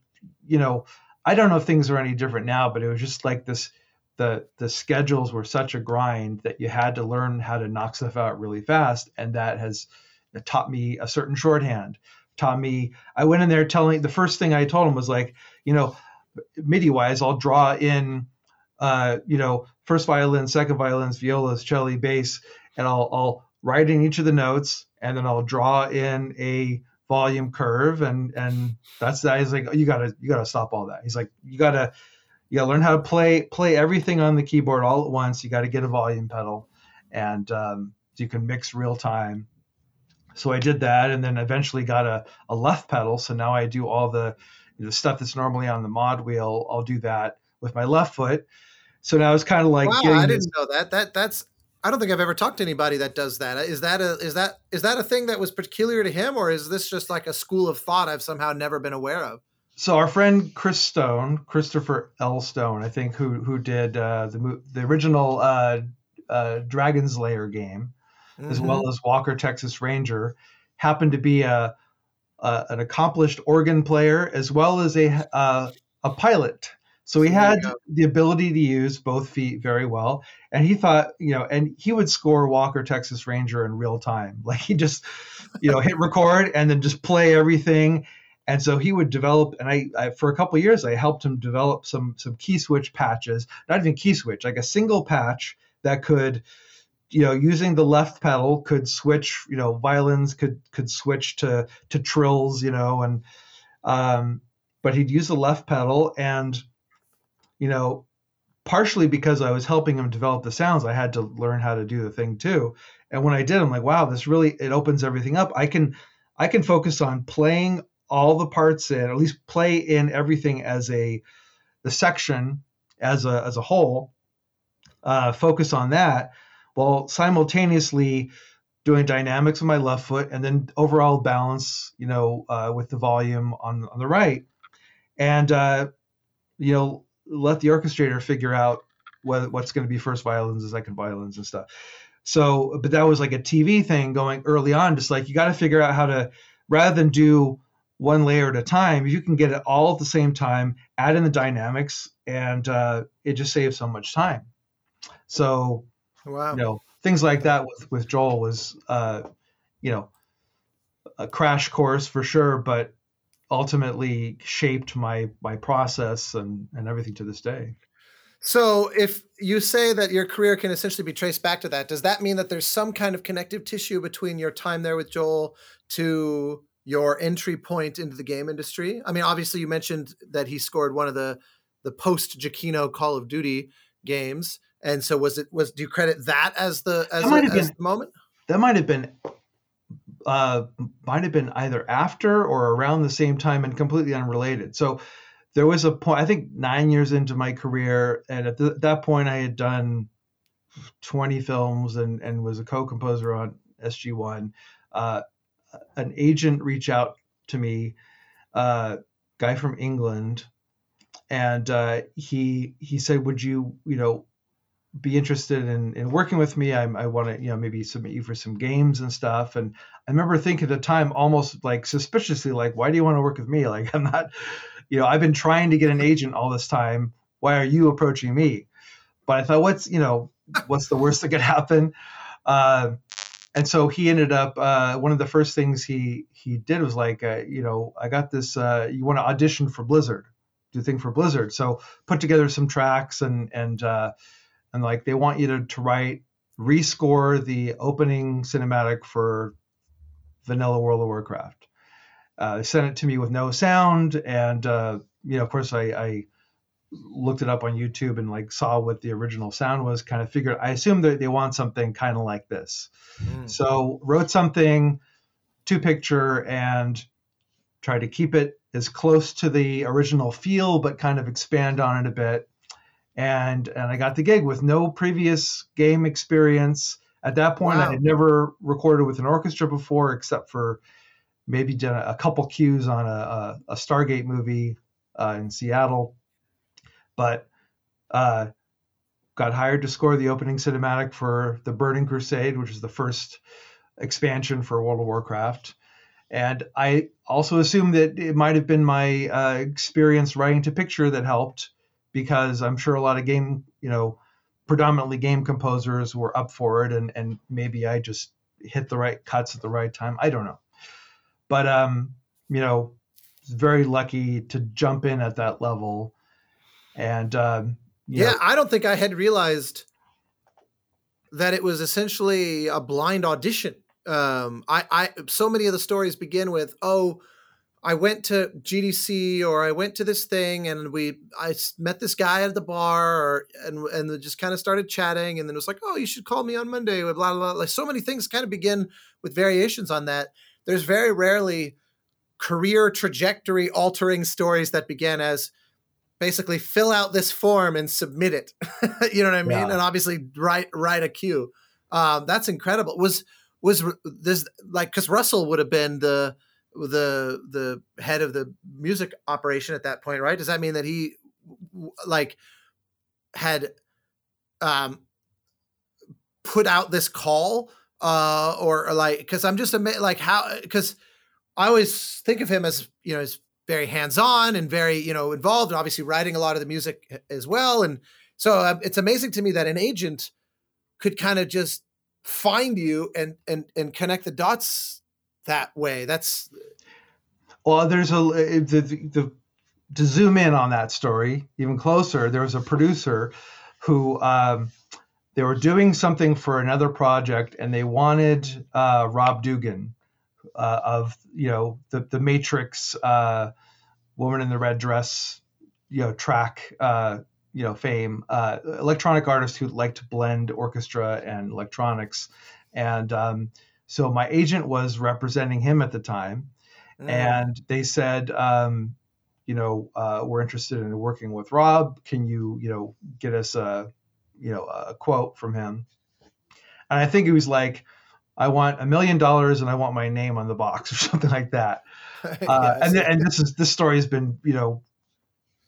you know I don't know if things are any different now, but it was just like this. The, the schedules were such a grind that you had to learn how to knock stuff out really fast, and that has taught me a certain shorthand. Taught me. I went in there telling the first thing I told him was like, you know, MIDI wise, I'll draw in, uh, you know, first violin, second violins, violas, cello, bass, and I'll, I'll write in each of the notes, and then I'll draw in a volume curve, and and that's that. He's like, oh, you gotta you gotta stop all that. He's like, you gotta you gotta learn how to play play everything on the keyboard all at once. You got to get a volume pedal, and um, you can mix real time. So I did that, and then eventually got a, a left pedal. So now I do all the the stuff that's normally on the mod wheel, I'll do that with my left foot. So now it's kind of like
wow, I didn't this- know that. That that's I don't think I've ever talked to anybody that does that. Is that a is that is that a thing that was peculiar to him, or is this just like a school of thought I've somehow never been aware of?
So our friend Chris Stone, Christopher L. Stone, I think, who who did uh, the the original uh, uh, Dragon's Lair game, mm-hmm. as well as Walker Texas Ranger, happened to be a uh, an accomplished organ player as well as a uh, a pilot. So he had the ability to use both feet very well, and he thought, you know, and he would score Walker Texas Ranger in real time. [laughs] Like he just, you know, hit record and then just play everything. And so he would develop, and I, I for a couple years I helped him develop some some key switch patches, not even key switch, like a single patch that could you know using the left pedal could switch you know violins could could switch to to trills you know and um but he'd use the left pedal and you know partially because i was helping him develop the sounds i had to learn how to do the thing too and when i did i'm like wow this really it opens everything up i can i can focus on playing all the parts in at least play in everything as a the section as a as a whole uh, focus on that while simultaneously doing dynamics with my left foot and then overall balance, you know, uh, with the volume on, on the right. And, uh, you know, let the orchestrator figure out what, what's going to be first violins and second violins and stuff. So, but that was like a TV thing going early on, just like you got to figure out how to, rather than do one layer at a time, you can get it all at the same time, add in the dynamics, and uh, it just saves so much time. So, Wow. You know, things like that with with Joel was, uh, you know, a crash course for sure, but ultimately shaped my my process and and everything to this day.
So, if you say that your career can essentially be traced back to that, does that mean that there's some kind of connective tissue between your time there with Joel to your entry point into the game industry? I mean, obviously, you mentioned that he scored one of the the post Giacchino Call of Duty games. And so was it was do you credit that as the as, a, as
been,
the moment?
That might have been uh might have been either after or around the same time and completely unrelated. So there was a point I think 9 years into my career and at that point I had done 20 films and and was a co-composer on SG1. Uh, an agent reached out to me, uh, guy from England, and uh, he he said, "Would you you know be interested in, in working with me. I, I want to, you know, maybe submit you for some games and stuff. And I remember thinking at the time, almost like suspiciously, like, why do you want to work with me? [laughs] Like, I'm not, you know, I've been trying to get an agent all this time. Why are you approaching me? But I thought, what's, you know, what's the worst that could happen? Uh, and so he ended up. Uh, one of the first things he he did was like, uh, you know, I got this. Uh, you want to audition for Blizzard? Do thing for Blizzard? So put together some tracks and and uh, and like they want you to, to write rescore the opening cinematic for vanilla World of Warcraft. Uh, they sent it to me with no sound, and uh, you know, of course, I, I, looked it up on YouTube and like saw what the original sound was. Kind of figured, I assumed that they want something kind of like this. Mm. So wrote something to picture and tried to keep it as close to the original feel, but kind of expand on it a bit. And and I got the gig with no previous game experience. At that point, wow. I had never recorded with an orchestra before, except for maybe done a couple cues on a, a, a Stargate movie uh, in Seattle. But uh, got hired to score the opening cinematic for the Burning Crusade, which is the first expansion for World of Warcraft. And I also assume that it might have been my uh, experience writing to picture that helped, because I'm sure a lot of game, you know, predominantly game composers were up for it, and and maybe I just hit the right cuts at the right time. I don't know. But um, you know, very lucky to jump in at that level. And um,
yeah, know, I don't think I had realized that it was essentially a blind audition. Um, I, I, so many of the stories begin with, "Oh, I went to GDC or I went to this thing and we, I met this guy at the bar or, and and just kind of started chatting and then it was like, oh, you should call me on Monday. Blah blah. blah. Like so many things kind of begin with variations on that there's very rarely career trajectory altering stories that begin as basically fill out this form and submit it. [laughs] you know what I mean? Yeah. And obviously write write a cue. Um, that's incredible. Was was this like because Russell would have been the the the head of the music operation at that point, right? Does that mean that he like had um put out this call uh, or, or like because I'm just amazed, like how because I always think of him as you know as very hands on and very you know involved and obviously writing a lot of the music as well, and so uh, it's amazing to me that an agent could kind of just find you and and and connect the dots that way. That's
well, there's a the, the to zoom in on that story even closer. There was a producer who. Um, they were doing something for another project and they wanted uh, Rob Dougan uh, of you know the the Matrix uh, woman in the red dress you know track uh, you know fame uh, electronic artist who liked to blend orchestra and electronics and um, so my agent was representing him at the time mm. and they said um, you know uh, we're interested in working with Rob can you you know get us a you know a quote from him, and I think he was like, "I want a million dollars and I want my name on the box" [laughs] or something like that. [laughs] Uh, and and this is this story has been you know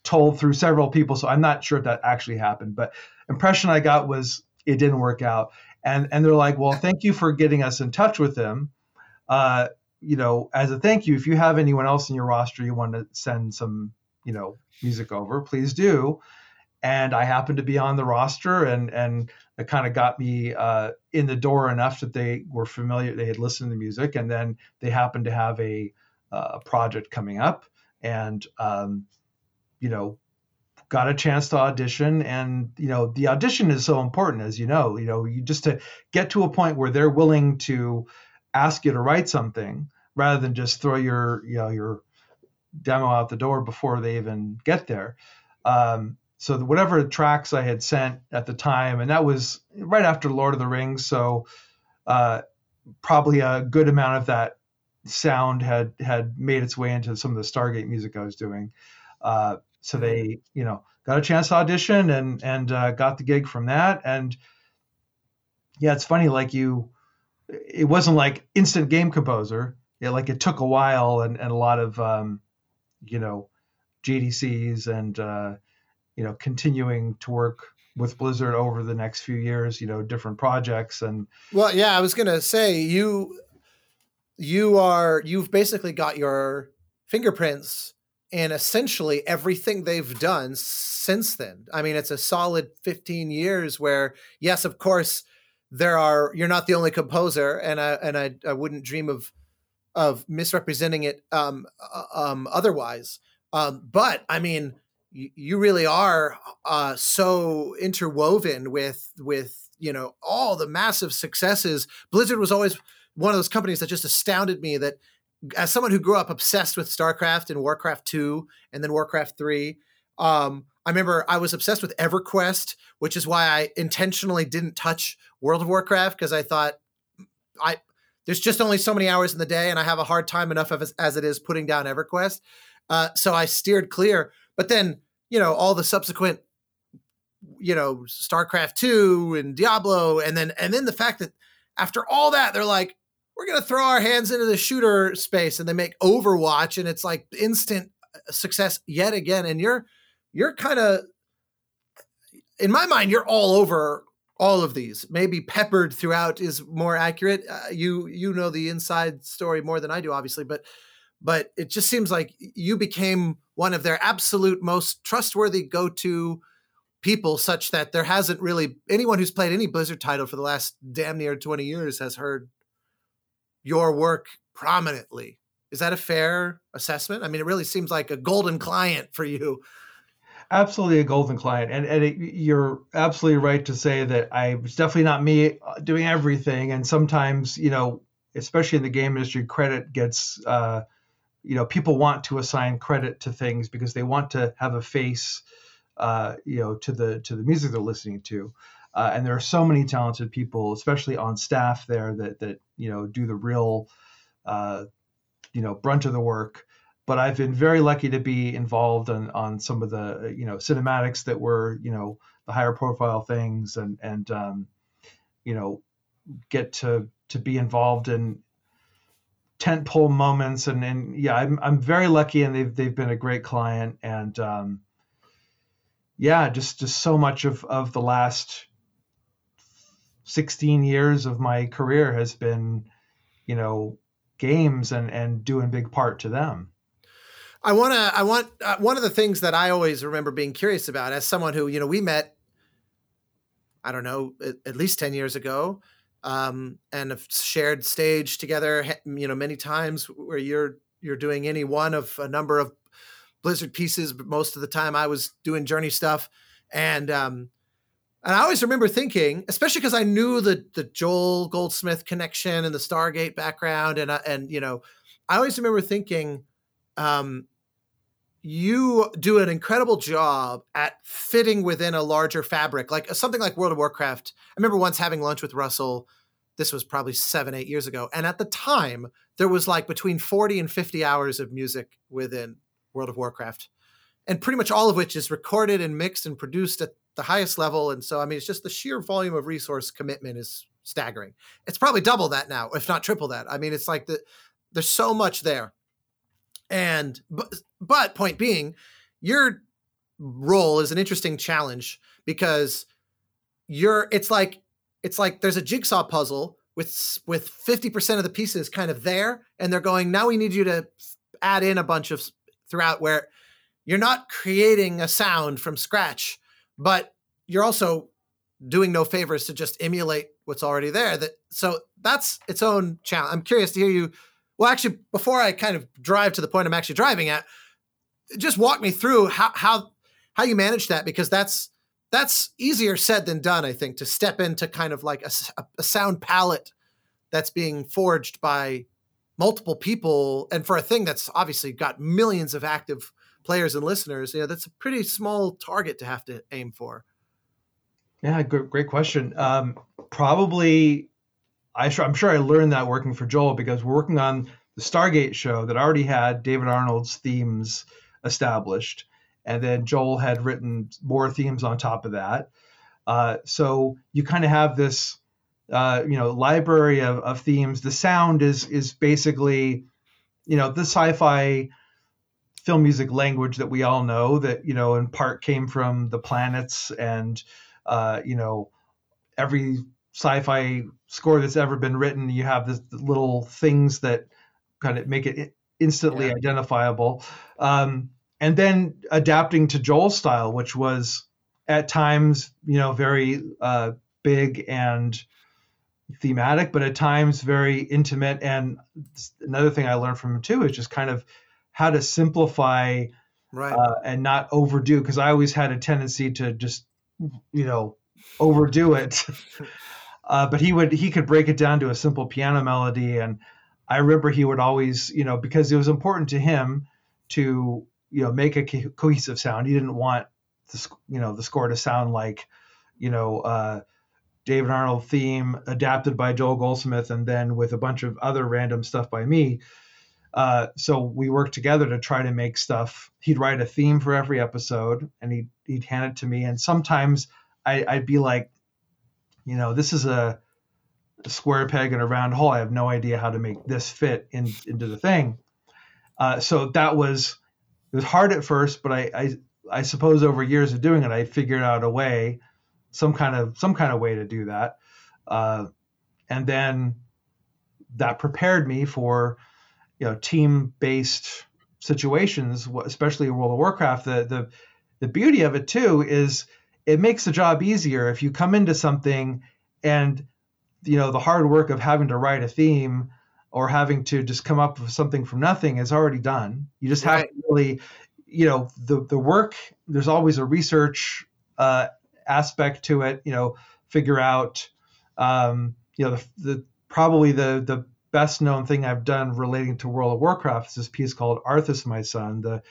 told through several people, so I'm not sure if that actually happened. But impression I got was it didn't work out, and and they're like, "Well, thank you for getting us in touch with them. Uh, you know, as a thank you, if you have anyone else in your roster you want to send some, you know, music over, please do and I happened to be on the roster, and and it kind of got me uh, in the door enough that they were familiar. They had listened to the music, and then they happened to have a, uh, project coming up, and um, you know, got a chance to audition. And you know, the audition is so important, as you know. You know, you just to get to a point where they're willing to ask you to write something rather than just throw your you know your demo out the door before they even get there. Um, so whatever tracks I had sent at the time, and that was right after Lord of the Rings, so uh, probably a good amount of that sound had had made its way into some of the Stargate music I was doing. Uh, so they, you know, got a chance to audition and and uh, got the gig from that. And yeah, it's funny, like you, it wasn't like instant game composer. Yeah, like it took a while and and a lot of um, you know, GDCs and uh, you know continuing to work with Blizzard over the next few years, you know, different projects and
Well, yeah, I was going to say you you are you've basically got your fingerprints in essentially everything they've done since then. I mean, it's a solid 15 years where yes, of course, there are you're not the only composer and I and I, I wouldn't dream of of misrepresenting it um, uh, um otherwise. Um, but I mean, you, you really are uh, so interwoven with with you know all the massive successes. Blizzard was always one of those companies that just astounded me. That as someone who grew up obsessed with StarCraft and Warcraft two and then Warcraft three. Um, I remember I was obsessed with EverQuest, which is why I intentionally didn't touch World of Warcraft because I thought I there's just only so many hours in the day, and I have a hard time enough of as, as it is putting down EverQuest. Uh, so I steered clear. But then, you know, all the subsequent, you know, StarCraft two and Diablo, and then and then the fact that after all that, they're like, we're gonna throw our hands into the shooter space, and they make Overwatch, and it's like instant uh, success yet again. And you're you're kind of in my mind, you're all over all of these maybe peppered throughout is more accurate uh, you you know the inside story more than i do obviously but but it just seems like you became one of their absolute most trustworthy go-to people such that there hasn't really anyone who's played any blizzard title for the last damn near 20 years has heard your work prominently is that a fair assessment i mean it really seems like a golden client for you
absolutely a golden client, and and it, you're absolutely right to say that I was definitely not me uh, doing everything, and sometimes you know, especially in the game industry, credit gets. Uh, you know, people want to assign credit to things because they want to have a face, uh, you know, to the to the music they're listening to. Uh, and there are so many talented people, especially on staff there, that that you know do the real, uh, you know, brunt of the work. But I've been very lucky to be involved on, on some of the you know cinematics that were you know the higher profile things and and um, you know get to to be involved in tentpole moments and and yeah I'm I'm very lucky and they've they've been a great client and um, yeah just just so much of of the last 16 years of my career has been you know games and and doing big part to them
I want to. I want uh, one of the things that I always remember being curious about, as someone who you know we met. I don't know, at, at least ten years ago, um, and have shared stage together. You know, many times where you're you're doing any one of a number of Blizzard pieces, but most of the time I was doing Journey stuff, and um, and I always remember thinking, especially because I knew the the Joel Goldsmith connection and the Stargate background, and uh, and you know, I always remember thinking, um, you do an incredible job at fitting within a larger fabric, like uh, something like World of Warcraft. I remember once having lunch with Russell. This was probably seven, eight years ago. And at the time, there was like between 40 and 50 hours of music within World of Warcraft. And pretty much all of which is recorded and mixed and produced at the highest level. And so, I mean, it's just the sheer volume of resource commitment is staggering. It's probably double that now, if not triple that. I mean, it's like the, there's so much there. And but, but point being, your role is an interesting challenge because you're it's like it's like there's a jigsaw puzzle with with 50% of the pieces kind of there and they're going now we need you to add in a bunch of throughout where you're not creating a sound from scratch but you're also doing no favors to just emulate what's already there that so that's its own challenge i'm curious to hear you well, actually, before I kind of drive to the point I'm actually driving at, just walk me through how how how you manage that because that's that's easier said than done. I think to step into kind of like a, a sound palette that's being forged by multiple people, and for a thing that's obviously got millions of active players and listeners, you know, that's a pretty small target to have to aim for.
Yeah, great, great question. Um, probably I am sure I learned that working for Joel because we're working on the Stargate show that already had David Arnold's themes established, and then Joel had written more themes on top of that. Uh, so you kind of have this, uh, you know, library of, of themes. The sound is is basically, you know, the sci-fi film music language that we all know that you know in part came from the planets and uh, you know every sci-fi score that's ever been written. You have this little things that kind of make it instantly yeah. identifiable, um, and then adapting to Joel's style, which was at times you know very uh, big and thematic, but at times very intimate. And another thing I learned from him too is just kind of how to simplify right. uh, and not overdo. Because I always had a tendency to just you know overdo it. [laughs] uh, but he would he could break it down to a simple piano melody, and I remember he would always, you know, because it was important to him to you know make a co- cohesive sound. He didn't want the you know the score to sound like you know. Uh, David Arnold theme adapted by Joel Goldsmith, and then with a bunch of other random stuff by me. Uh, so we worked together to try to make stuff. He'd write a theme for every episode, and he'd he'd hand it to me. And sometimes I, would be like, you know, this is a, a, square peg in a round hole. I have no idea how to make this fit in, into the thing. Uh, so that was it was hard at first, but I, I I suppose over years of doing it, I figured out a way some kind of some kind of way to do that, uh, and then that prepared me for you know team based situations, especially in World of Warcraft. The the the beauty of it too is it makes the job easier if you come into something and you know the hard work of having to write a theme or having to just come up with something from nothing is already done. You just right. have to really, you know, the the work. There's always a research uh, aspect to it. You know, figure out, um, you know, the, the probably the the best known thing I've done relating to World of Warcraft is this piece called Arthas, my son, the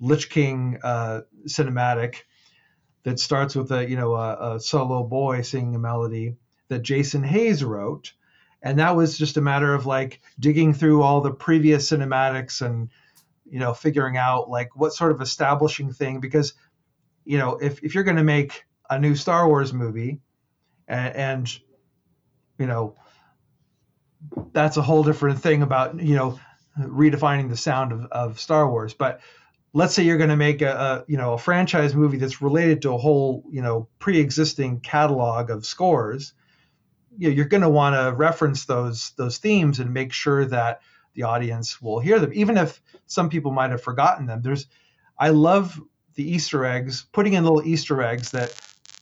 Lich King uh, cinematic that starts with a you know a, a, solo boy singing a melody that Jason Hayes wrote, and that was just a matter of like digging through all the previous cinematics and you know figuring out like what sort of establishing thing. Because you know if if you're going to make a new Star Wars movie, and, and you know that's a whole different thing about you know redefining the sound of, of Star Wars. But let's say you're going to make a, a, you know a franchise movie that's related to a whole you know pre-existing catalog of scores. You know, you're going to want to reference those those themes and make sure that the audience will hear them, even if some people might have forgotten them. There's, I love the Easter eggs, putting in little Easter eggs that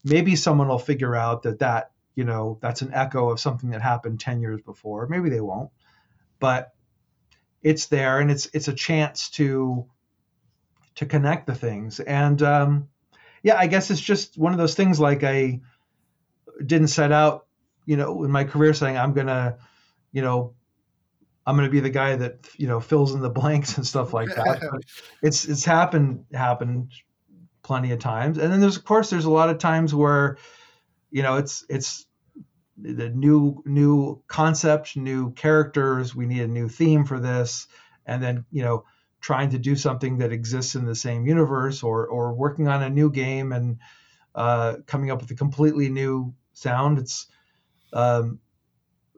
maybe someone will figure out that that you know that's an echo of something that happened 10 years before. Maybe they won't but it's there and it's it's a chance to to connect the things. And um, yeah i guess it's just one of those things like i didn't set out you know in my career saying i'm gonna you know i'm gonna be the guy that you know fills in the [laughs] blanks and stuff like that. [laughs] It's it's happened happened plenty of times. And then there's of course there's a lot of times where you know it's it's the new new concept, new characters, we need a new theme for this and then, you know, trying to do something that exists in the same universe or or working on a new game and uh, coming up with a completely new sound. It's um,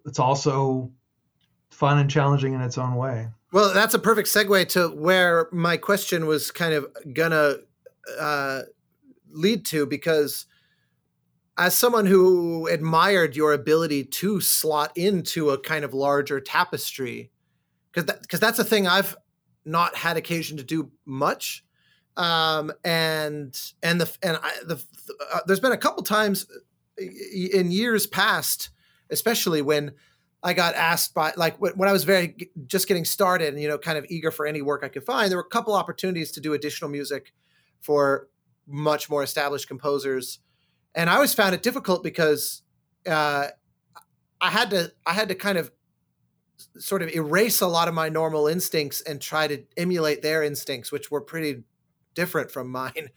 it's also fun and challenging in its own way.
Well, that's a perfect segue to where my question was kind of gonna uh, lead to because as someone who admired your ability to slot into a kind of larger tapestry because that, cause that's a thing i've not had occasion to do much um, and and the and I, the uh, there's been a couple times uh, in years past especially when I got asked by like when I was very just getting started and you know kind of eager for any work I could find there were a couple opportunities to do additional music for much more established composers. And I always found it difficult because uh, I had to I had to kind of sort of erase a lot of my normal instincts and try to emulate their instincts, which were pretty different from mine.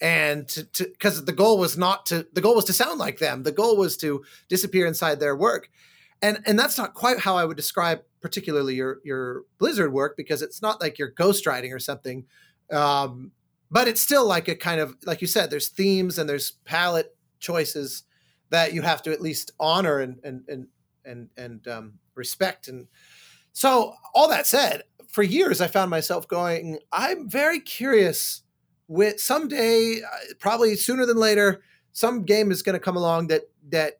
And because the goal was not to the goal was to sound like them. The goal was to disappear inside their work. And and that's not quite how I would describe particularly your your Blizzard work because it's not like you're ghostwriting or something. Um, but it's still like a kind of like you said there's themes and there's palette choices that you have to at least honor and and and and, and um, respect. And so all that said for years i found myself going i'm very curious with someday uh, probably sooner than later some game is going to come along that that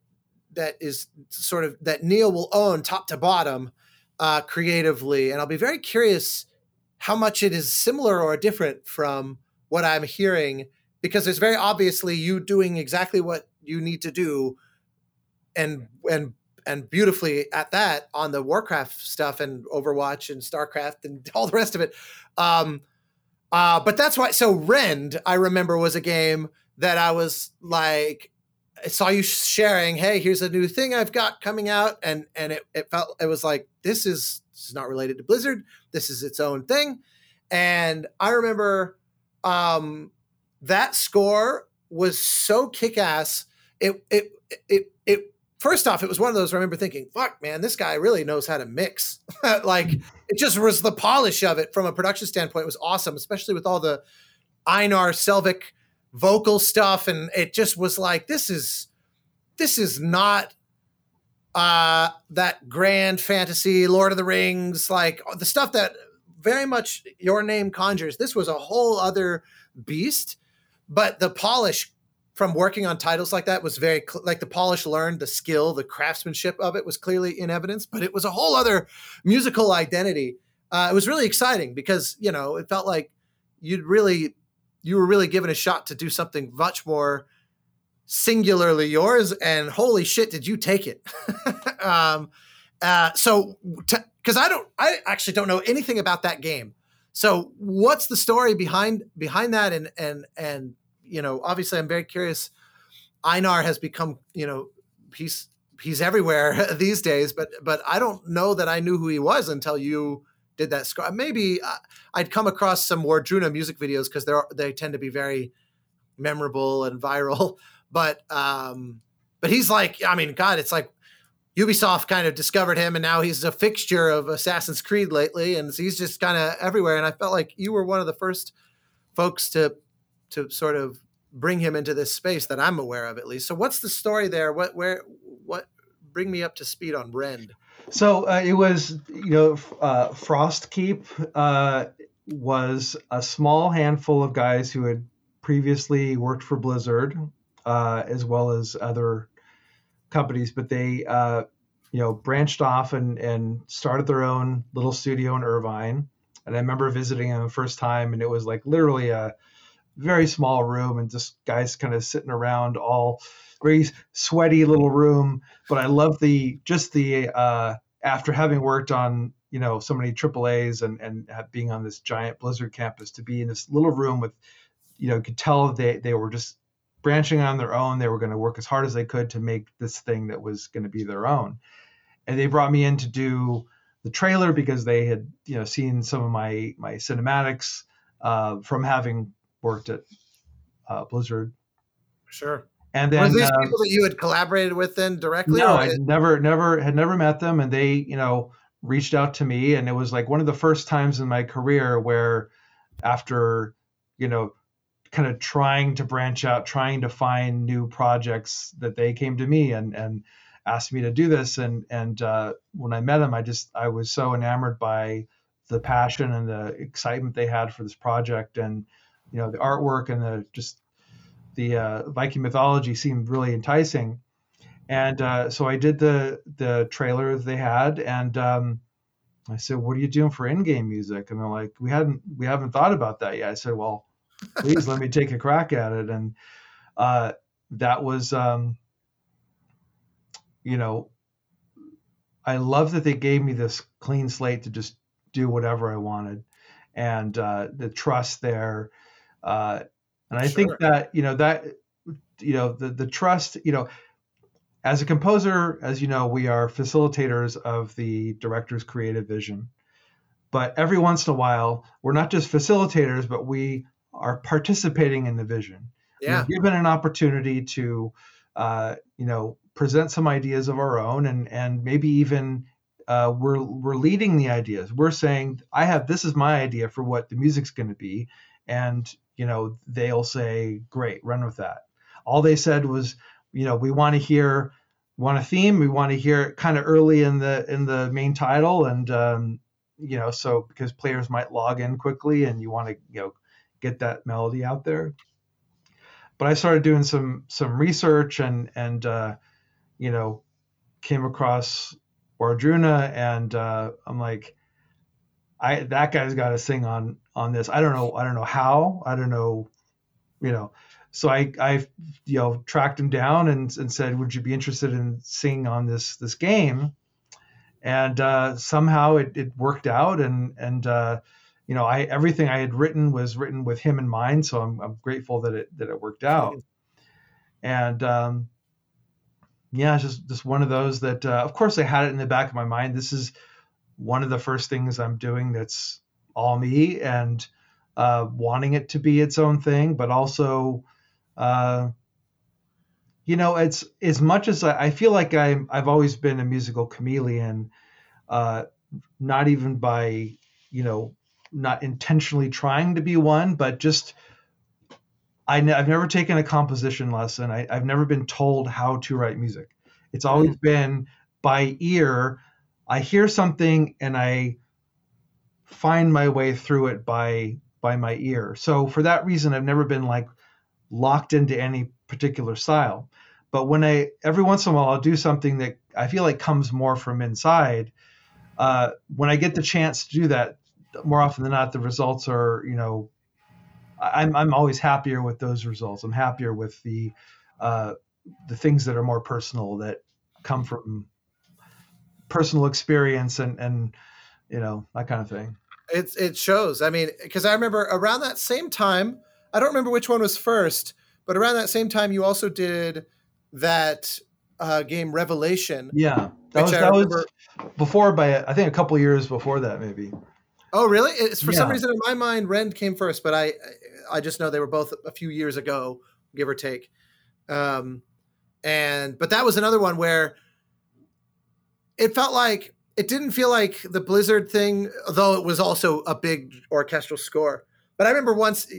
that is sort of that Neal will own top to bottom uh, creatively. And i'll be very curious how much it is similar or different from what I'm hearing because there's very obviously you doing exactly what you need to do and and and beautifully at that on the Warcraft stuff and Overwatch and StarCraft and [laughs] all the rest of it. Um, uh, but that's why. So Rend, I remember, was a game that I was like, I saw you sharing, hey, here's a new thing I've got coming out, and and it, it felt it was like this is this is not related to Blizzard. This is its own thing. And I remember um, that score was so kick ass. It it it it first off, it was one of those I remember thinking, fuck, man, this guy really knows how to mix. [laughs] like it just was the polish of it from a production standpoint it was awesome, especially with all the Einar Selvik vocal stuff. And it just was like, this is this is not uh that grand fantasy, Lord of the Rings, like the stuff that very much your name conjures. This was a whole other beast, but the polish from working on titles like that was very cl- like the polish learned, the skill, the craftsmanship of it was clearly in evidence, but it was a whole other musical identity. Uh, it was really exciting because you know it felt like you'd really you were really given a shot to do something much more singularly yours and holy shit did you take it [laughs] um uh so because i don't i actually don't know anything about that game so what's the story behind behind that and and and you know, obviously, I'm very curious. Einar has become, you know, he's he's everywhere [laughs] these days, but but I don't know that I knew who he was until you did that score. Maybe uh, I'd come across some Wardruna music videos because they they tend to be very memorable and viral. [laughs] But um, but he's like, I mean, God, it's like Ubisoft kind of discovered him, and now he's a fixture of Assassin's Creed lately, and he's just kind of everywhere. And I felt like you were one of the first folks to to sort of bring him into this space that I'm aware of at least. So what's the story there? What where what bring me up to speed on Rend?
So uh, it was you know uh, Frostkeep uh, was a small handful of guys who had previously worked for Blizzard uh, as well as other companies, but they uh, you know branched off and and started their own little studio in Irvine. And I remember visiting them the first time, and it was like literally a very small room and just guys kind of sitting around all very sweaty little room but i love the just the uh after having worked on you know so many triple a's and and being on this giant blizzard campus to be in this little room with you know could tell they they were just branching on their own they were going to work as hard as they could to make this thing that was going to be their own and they brought me in to do the trailer because they had you know seen some of my my cinematics uh, from having worked at uh, Blizzard.
Sure.
And then
these uh, people that you had collaborated with then directly?
No, I never, never had never met them, and they, you know, reached out to me, and it was like one of the first times in my career where, after, you know, kind of trying to branch out, trying to find new projects, that they came to me and and asked me to do this, and and uh, when I met them, I just I was so enamored by the passion and the excitement they had for this project, and you know the artwork and the just the uh, Viking mythology seemed really enticing, and uh, so I did the the trailer they had, and um, I said, "What are you doing for in-game music?" And they're like, "We hadn't we haven't thought about that yet." I said, "Well, please let me take a crack at it," and uh, that was, um, you know, I love that they gave me this clean slate to just do whatever I wanted, and uh, the trust there uh, and I sure. think that you know that you know the the trust you know as a composer, as you know, we are facilitators of the director's creative vision. But every once in a while, we're not just facilitators, but we are participating in the vision.
Yeah.
We're given an opportunity to, uh, you know, present some ideas of our own, and and maybe even uh, we're we're leading the ideas. We're saying, I have this is my idea for what the music's going to be, and you know, they'll say, great, run with that. All they said was, you know, we want to hear, want a theme, we want to hear it kind of early in the in the main title, and um, you know, so because players might log in quickly, and you want to, you know, get that melody out there. But I started doing some some research and and uh, you know, came across Wardruna, and uh, I'm like, I that guy's got to sing on on this. I don't know. I don't know how. I don't know. You know. So I I you know tracked him down and and said, would you be interested in singing on this this game? And uh, somehow it, it worked out. And and uh, you know I everything I had written was written with him in mind. So I'm I'm grateful that it that it worked out. And um, yeah, just just one of those that, uh, of course, I had it in the back of my mind. This is one of the first things I'm doing that's all me, and uh, wanting it to be its own thing, but also, uh, you know, it's as much as I, I feel like I'm, I've always been a musical chameleon, uh, not even by, you know, not intentionally trying to be one, but just I have never taken a composition lesson. I, have never been told how to write music. It's always mm-hmm. been by ear. I hear something and I find my way through it by by my ear. So for that reason, I've never been like locked into any particular style. But when I every once in a while I'll do something that I feel like comes more from inside. Uh, when I get the chance to do that, more often than not, the results are you know I'm I'm always happier with those results. I'm happier with the uh, the things that are more personal that come from personal experience and and you know that kind of thing.
It it shows. I mean, because I remember around that same time, I don't remember which one was first, but around that same time, you also did that uh, game Revelation.
Yeah, that was that was before by I think a couple years before that maybe.
Oh, really? It's for yeah. some reason in my mind, Rend came first, but I I just know they were both a few years ago, give or take. Um, and but that was another one where it felt like it didn't feel like the Blizzard thing, though it was also a big orchestral score. But I remember once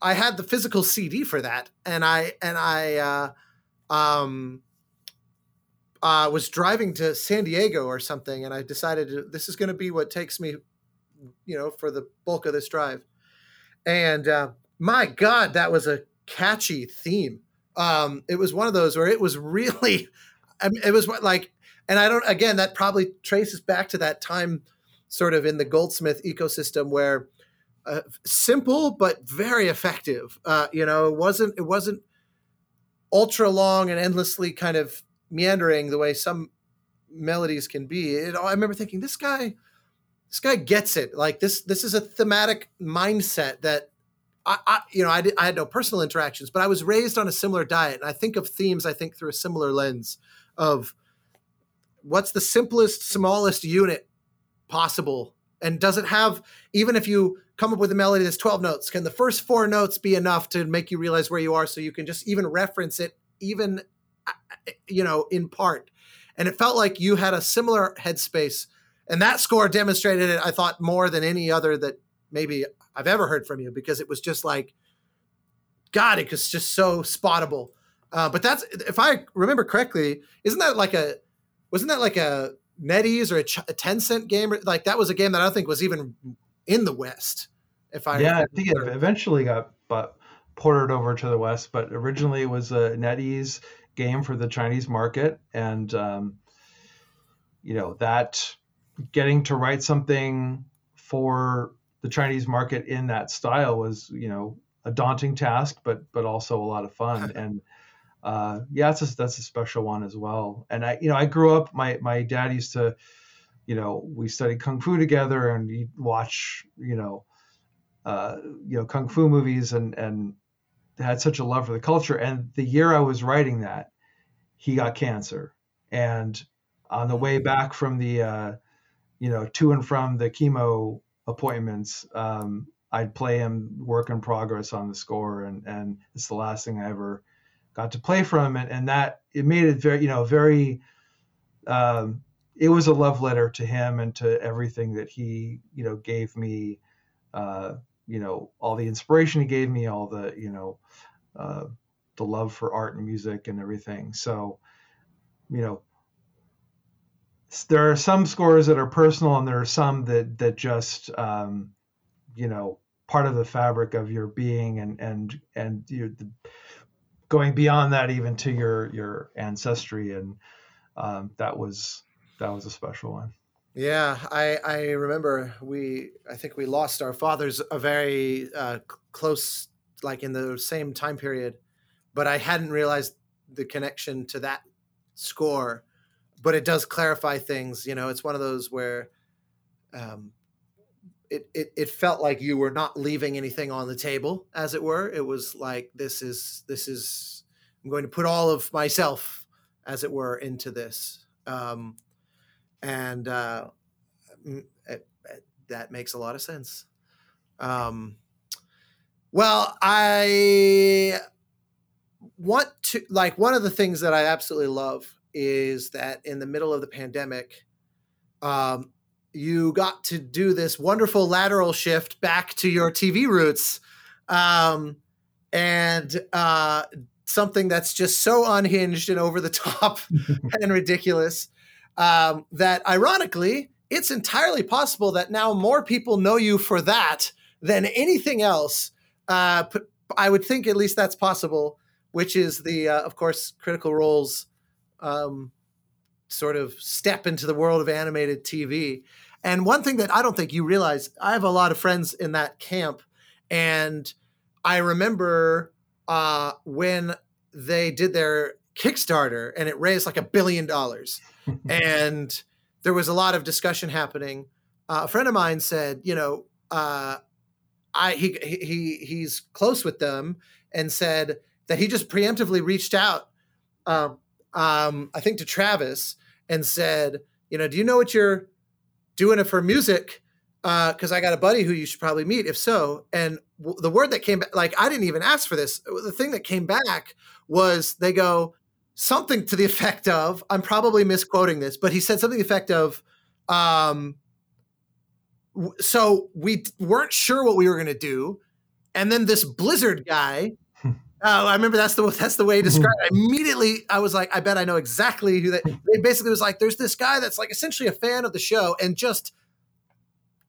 I had the physical CD for that, and I and I uh, um, uh, was driving to San Diego or something, and I decided this is going to be what takes me, you know, for the bulk of this drive. And uh, my God, that was a catchy theme. Um, it was one of those where it was [laughs] really, I mean, it was like, and I don't, again, that probably traces back to that time sort of in the Goldsmith ecosystem where uh, simple but very effective. Uh, you know, it wasn't, it wasn't ultra long and endlessly kind of meandering the way some melodies can be. It, I remember thinking, this guy, this guy gets it. Like this, this is a thematic mindset that I, I, you know, I, did, I had no personal interactions, but I was raised on a similar diet, and I think of themes. I think through a similar lens of what's the simplest, smallest unit possible, and does it have even if you come up with a melody that's twelve notes, can the first four notes be enough to make you realize where you are, so you can just even reference it, even uh, uh, you know, in part. And it felt like you had a similar headspace, and that score demonstrated it. I thought more than any other that maybe I've ever heard from you because it was just like, God, it was just so spottable. Uh, but that's if I remember correctly, isn't that like a wasn't that like a NetEase or a, Ch- a Tencent game? Like that was a game that I don't think was even in the West. If I
yeah, I think it eventually got but ported over to the West, but originally it was a NetEase game for the Chinese market, and um, you know that getting to write something for the Chinese market in that style was, you know, a daunting task, but but also a lot of fun. [laughs] And uh, yeah, that's a, that's a special one as well. And I, you know, I grew up. My my dad used to, you know, we studied kung fu together, and he'd watch, you know, uh, you know, kung fu movies, and and had such a love for the culture. And the year I was writing that, he got cancer, and on the way back from the, uh, you know, to and from the chemo appointments, um, I'd play him work in progress on the score, and and it's the last thing I ever got to play from, and and that it made it very you know very. Um, it was a love letter to him and to everything that he you know gave me uh, you know all the inspiration he gave me all the you know uh, the love for art and music and everything so you know there are some scores that are personal and there are some that that just um, you know part of the fabric of your being and and and you're going beyond that even to your your ancestry. And um, that was that was a special one.
Yeah i i remember we i think we lost our fathers a very uh, close like in the same time period but i hadn't realized the connection to that score but it does clarify things. You know, it's one of those where um, it, it it felt like you were not leaving anything on the table, as it were. It was like this is this is I'm going to put all of myself as it were, into this. Um, and uh, it, it, that makes a lot of sense. Um, well, I want to like one of the things that I absolutely love is that in the middle of the pandemic, um, you got to do this wonderful lateral shift back to your TV roots, um, and uh, something that's just so unhinged and over the [laughs] top [laughs] and ridiculous um, that, ironically, it's entirely possible that now more people know you for that than anything else. Uh, I would think at least that's possible, which is the, uh, of course, Critical Role's um, sort of step into the world of animated TV. And one thing that I don't think you realize, I have a lot of friends in that camp, and I remember uh, when they did their Kickstarter and it raised like a billion dollars, [laughs] and there was a lot of discussion happening. Uh, a friend of mine said, you know, uh, I he he he's close with them, and said that he just preemptively reached out, um, um, I think to Travis and said, you know, do you know what you're doing it for music? Because uh, I got a buddy who you should probably meet. If so, and w- the word that came back, like I didn't even ask for this. The thing that came back was they go something to the [laughs] effect of, I'm probably misquoting this, but he said something to the effect of, um, so we weren't sure what we were going to do, and then this Blizzard guy uh, I remember that's the that's the way he described it. [laughs] Immediately, I was like, I bet I know exactly who that. They basically was like, there's this guy that's like essentially a fan of the show, and just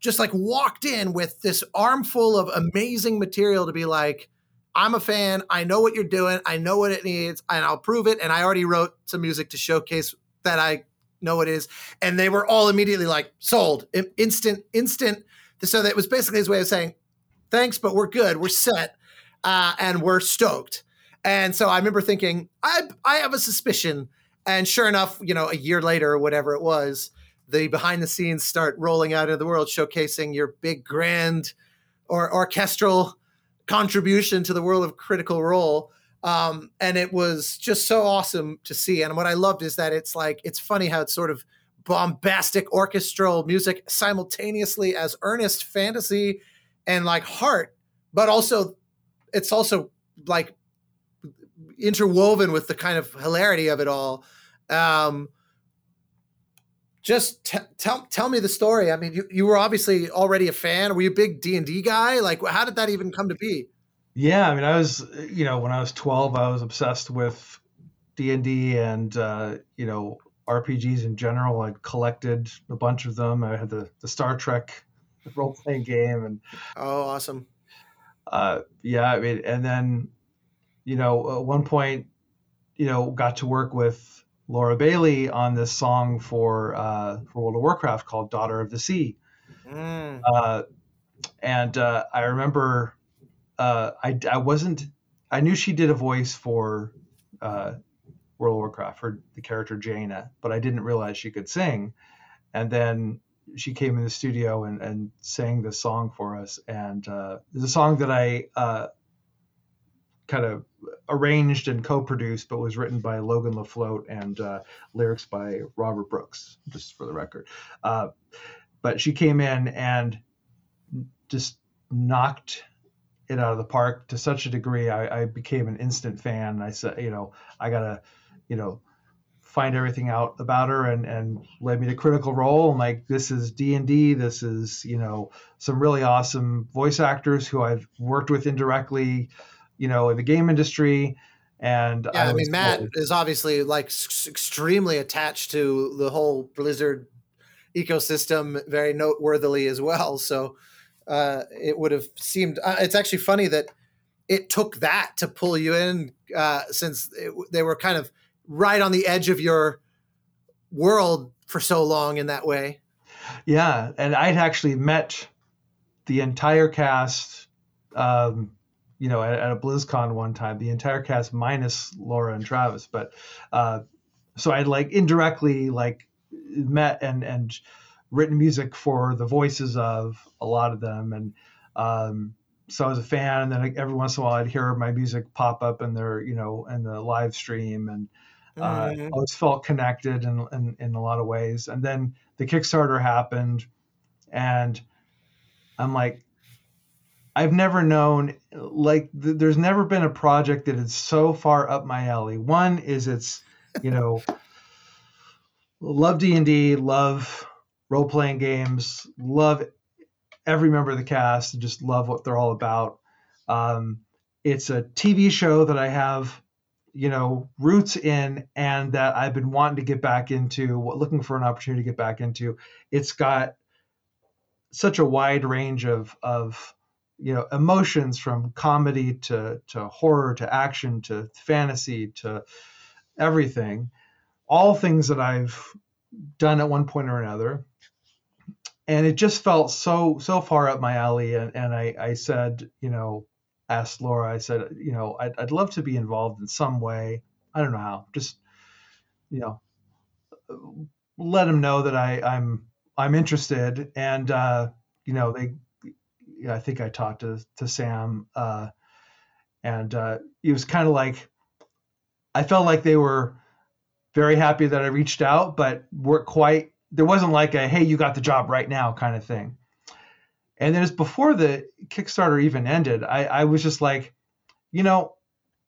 just like walked in with this armful of amazing material to be like, I'm a fan. I know what you're doing. I know what it needs, and I'll prove it. And I already wrote some music to showcase that I know it is. And they were all immediately like sold, instant, instant. So that was basically his way of saying, thanks, but we're good. We're set uh, and we're stoked. And so I remember thinking, I I have a suspicion. And sure enough, you know, a year later or whatever it was, the behind the scenes start rolling out into the world, showcasing your big grand or orchestral contribution to the world of Critical Role. Um, and it was just so awesome to see. And what I loved is that it's like it's funny how it's sort of bombastic orchestral music simultaneously as earnest fantasy and like heart, but also it's also like interwoven with the kind of hilarity of it all. Um, just t- tell tell me the story. I mean, you, you were obviously already a fan. Were you a big D and D guy? Like, how did that even come to be?
Yeah, I mean, I was, you know, when I was twelve, I was obsessed with D and D and uh, you know RPGs in general. I collected a bunch of them. I had the the Star Trek role playing game and
oh, awesome
uh, yeah, I mean, and then, you know, at one point, you know, got to work with Laura Bailey on this song for uh, for World of Warcraft called "Daughter of the Sea," mm. uh, and uh, I remember uh, I I wasn't I knew she did a voice for uh, World of Warcraft for the character Jaina, but I didn't realize she could sing, and then she came in the studio and, and sang this song for us. And uh, it's a song that I uh, kind of arranged and co-produced, but was written by Logan LaFloat and uh, lyrics by Robert Brooks, just for the record. Uh, but she came in and just knocked it out of the park to such a degree. I, I became an instant fan. I said, you know, I gotta, you know, find everything out about her and and led me to critical role. And like this is d&d this is you know some really awesome voice actors who i've worked with indirectly you know in the game industry. And
yeah i, I mean matt is obviously like s- extremely attached to the whole blizzard ecosystem very noteworthily as well. So uh, it would have seemed uh, it's actually funny that it took that to pull you in uh, since it, they were kind of right on the edge of your world for so long in that way.
Yeah, and I'd actually met the entire cast, um, you know, at, at, a BlizzCon one time. The entire cast minus Laura and Travis, but uh, so I'd like indirectly like met and and written music for the voices of a lot of them, and um, so I was a fan. And then every once in a while, I'd hear my music pop up in their, you know, in the live stream, and Uh, mm-hmm. always felt connected in, in, in a lot of ways. And then the Kickstarter happened, and I'm like, I've never known like th- there's never been a project that is so far up my alley. One is it's, you know, love D&D, love role playing games, love every member of the cast, just love what they're all about. Um, it's a TV show that I have, you know, roots in and that I've been wanting to get back into, looking for an opportunity to get back into. It's got such a wide range of of you know emotions from comedy to to horror to action to fantasy to everything all things that i've done at one point or another and it just felt so so far up my alley and, and i i said you know asked laura i said you know I'd, I'd love to be involved in some way i don't know how just you know let them know that i i'm i'm interested and uh you know they I think I talked to to Sam, uh, and uh, it was kind of like I felt like they were very happy that I reached out, but weren't quite. There wasn't like a "Hey, you got the job right now" kind of thing. And then, before the Kickstarter even ended, I, I was just like, you know,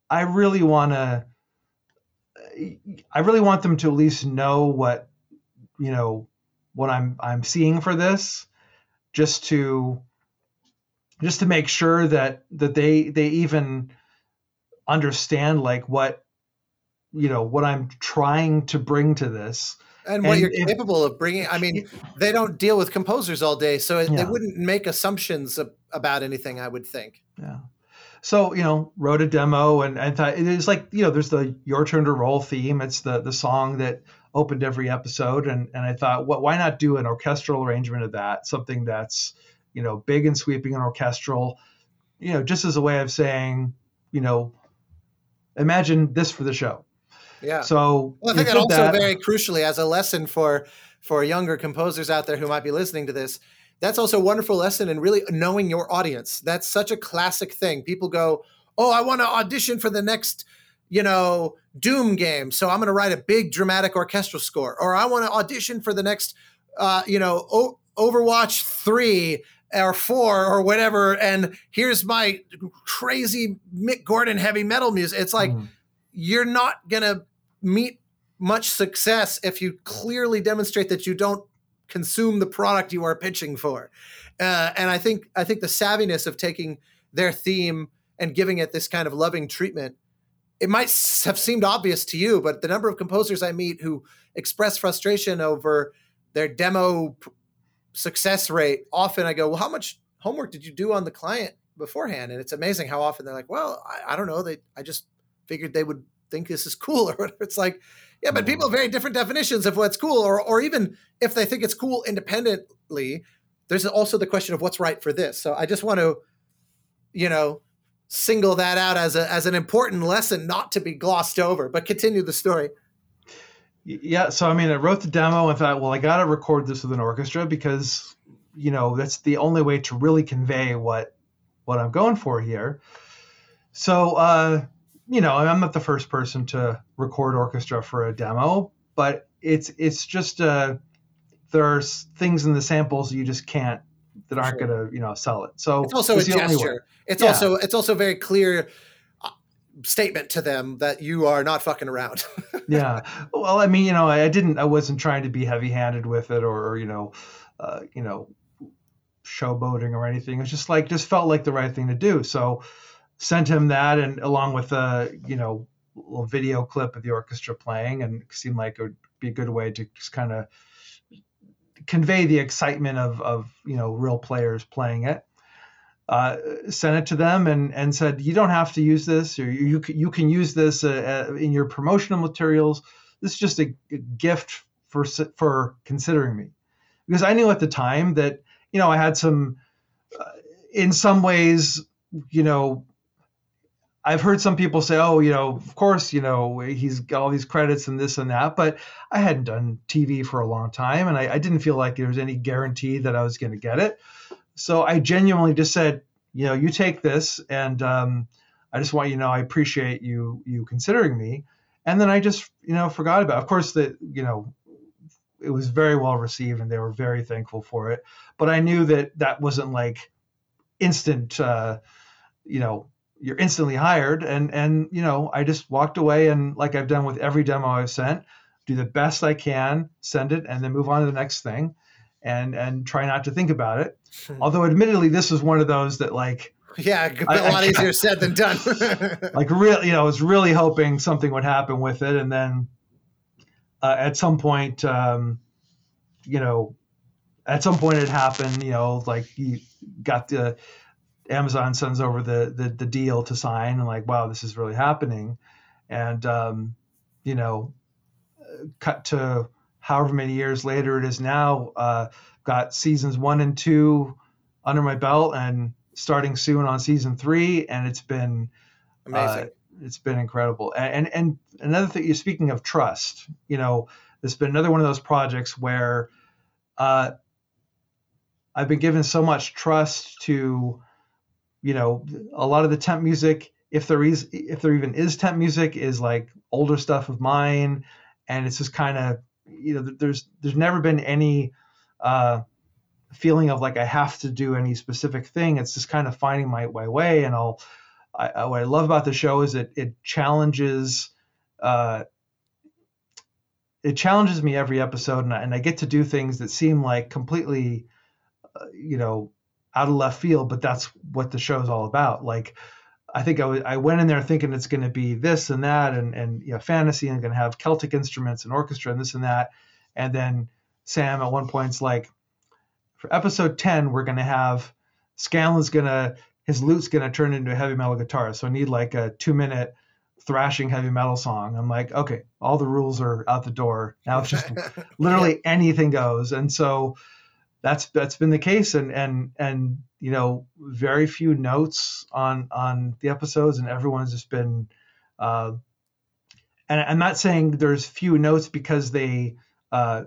I really want to. I really want them to at least know what, you know, what I'm I'm seeing for this, just to just to make sure that that they they even understand like what you know what I'm trying to bring to this
and what and you're if, capable of bringing. I mean, they don't deal with composers all day, so yeah. they wouldn't make assumptions about anything. I would think.
Yeah. So you know, wrote a demo and and thought it is like you know, there's the your turn to roll theme. It's the the song that opened every episode, and and I thought, what why not do an orchestral arrangement of that? Something that's you know, big and sweeping and orchestral, you know, just as a way of saying, you know, imagine this for the show.
Yeah.
So
well, I think that also that, very crucially as a lesson for for younger composers out there who might be listening to this. That's also a wonderful lesson in really knowing your audience. That's such a classic thing. People go, "Oh, I want to audition for the next, you know, Doom game, so I'm going to write a big dramatic orchestral score," or "I want to audition for the next, uh, you know, o- Overwatch three, or four or whatever and here's my crazy mick gordon heavy metal music it's like mm. you're not gonna meet much success if you clearly demonstrate that you don't consume the product you are pitching for uh, and i think i think the savviness of taking their theme and giving it this kind of loving treatment it might have seemed obvious to you but the number of composers i meet who express frustration over their demo success rate, often I go, well, how much homework did you do on the client beforehand? And it's amazing how often they're like, well, I, I don't know. They, I just figured they would think this is cool or [laughs] whatever. It's like, yeah, but people have very different definitions of what's cool, or, or even if they think it's cool independently, there's also the question of what's right for this. So I just want to, you know, single that out as a as an important lesson not to be glossed over. But continue the story.
Yeah, so I mean, I wrote the demo and thought, well, I got to record this with an orchestra because, you know, that's the only way to really convey what what I'm going for here. So, uh, you know, I'm not the first person to record orchestra for a demo, but it's it's just uh, there's things in the samples you just can't that aren't sure. going to you know sell it. So
it's also it's a gesture. It's yeah. also it's also very clear statement to them that you are not fucking around. [laughs]
yeah. Well, I mean, you know, I didn't, I wasn't trying to be heavy handed with it or, you know, uh, you know, showboating or anything. It's just like, just felt like the right thing to do. So sent him that and along with a, you know, little video clip of the orchestra playing and seemed like it would be a good way to just kind of convey the excitement of, of, you know, real players playing it uh, sent it to them and, and said, you don't have to use this, or you, you can use this uh, uh, in your promotional materials. This is just a, a, gift for, for considering me. Because I knew at the time that, you know, I had some, uh, in some ways, you know, I've heard some people say, oh, you know, of course, you know, he's got all these credits and this and that, but I hadn't done TV for a long time and I, I didn't feel like there was any guarantee that I was going to get it. So I genuinely just said, you know, you take this, and um, I just want you to know I appreciate you you considering me. and then I just you know forgot about. It. Of course, that you know it was very well received and they were very thankful for it. But I knew that that wasn't like instant, uh, you know, you're instantly hired. And and you know, I just walked away and like I've done with every demo I've sent, do the best I can, send it, and then move on to the next thing, and and try not to think about it. Hmm. Although, admittedly, this was one of those that like.
Yeah, a lot I, easier said than done. [laughs] [laughs]
like really, you know, I was really hoping something would happen with it, and then uh, at some point, um, you know, at some point it happened. You know, like you got the Amazon sends over the, the the deal to sign, and like, wow, this is really happening. And um, you know, cut to however many years later it is now. Uh, got seasons one and two under my belt, and starting soon on season three, and it's been uh, amazing. Uh, it's been incredible. And, and another thing, you're speaking of trust. You know, there's been another one of those projects where uh, I've been given so much trust to, you know, a lot of the temp music. If there is, if there even is temp music, is like older stuff of mine, and it's just kind of, you know, there's there's never been any uh, feeling of like I have to do any specific thing. It's just kind of finding my, my way, and I'll I, what I love about the show is it it challenges uh, it challenges me every episode, and I, and I get to do things that seem like completely, uh, you know, out of left field, but that's what the show's all about. Like, I think I, w- I went in there thinking it's going to be this and that, and and you know, fantasy, and going to have Celtic instruments and orchestra and this and that, and then Sam at one point's like, for episode ten, we're going to have Scanlan's going to his lute's going to turn into a heavy metal guitar. So I need like a two minute thrashing heavy metal song. I'm like, okay, all the rules are out the door. Now it's just [laughs] literally yeah. anything goes. And so that's that's been the case and and and you know very few notes on on the episodes and everyone's just been uh and I'm not saying there's few notes because they uh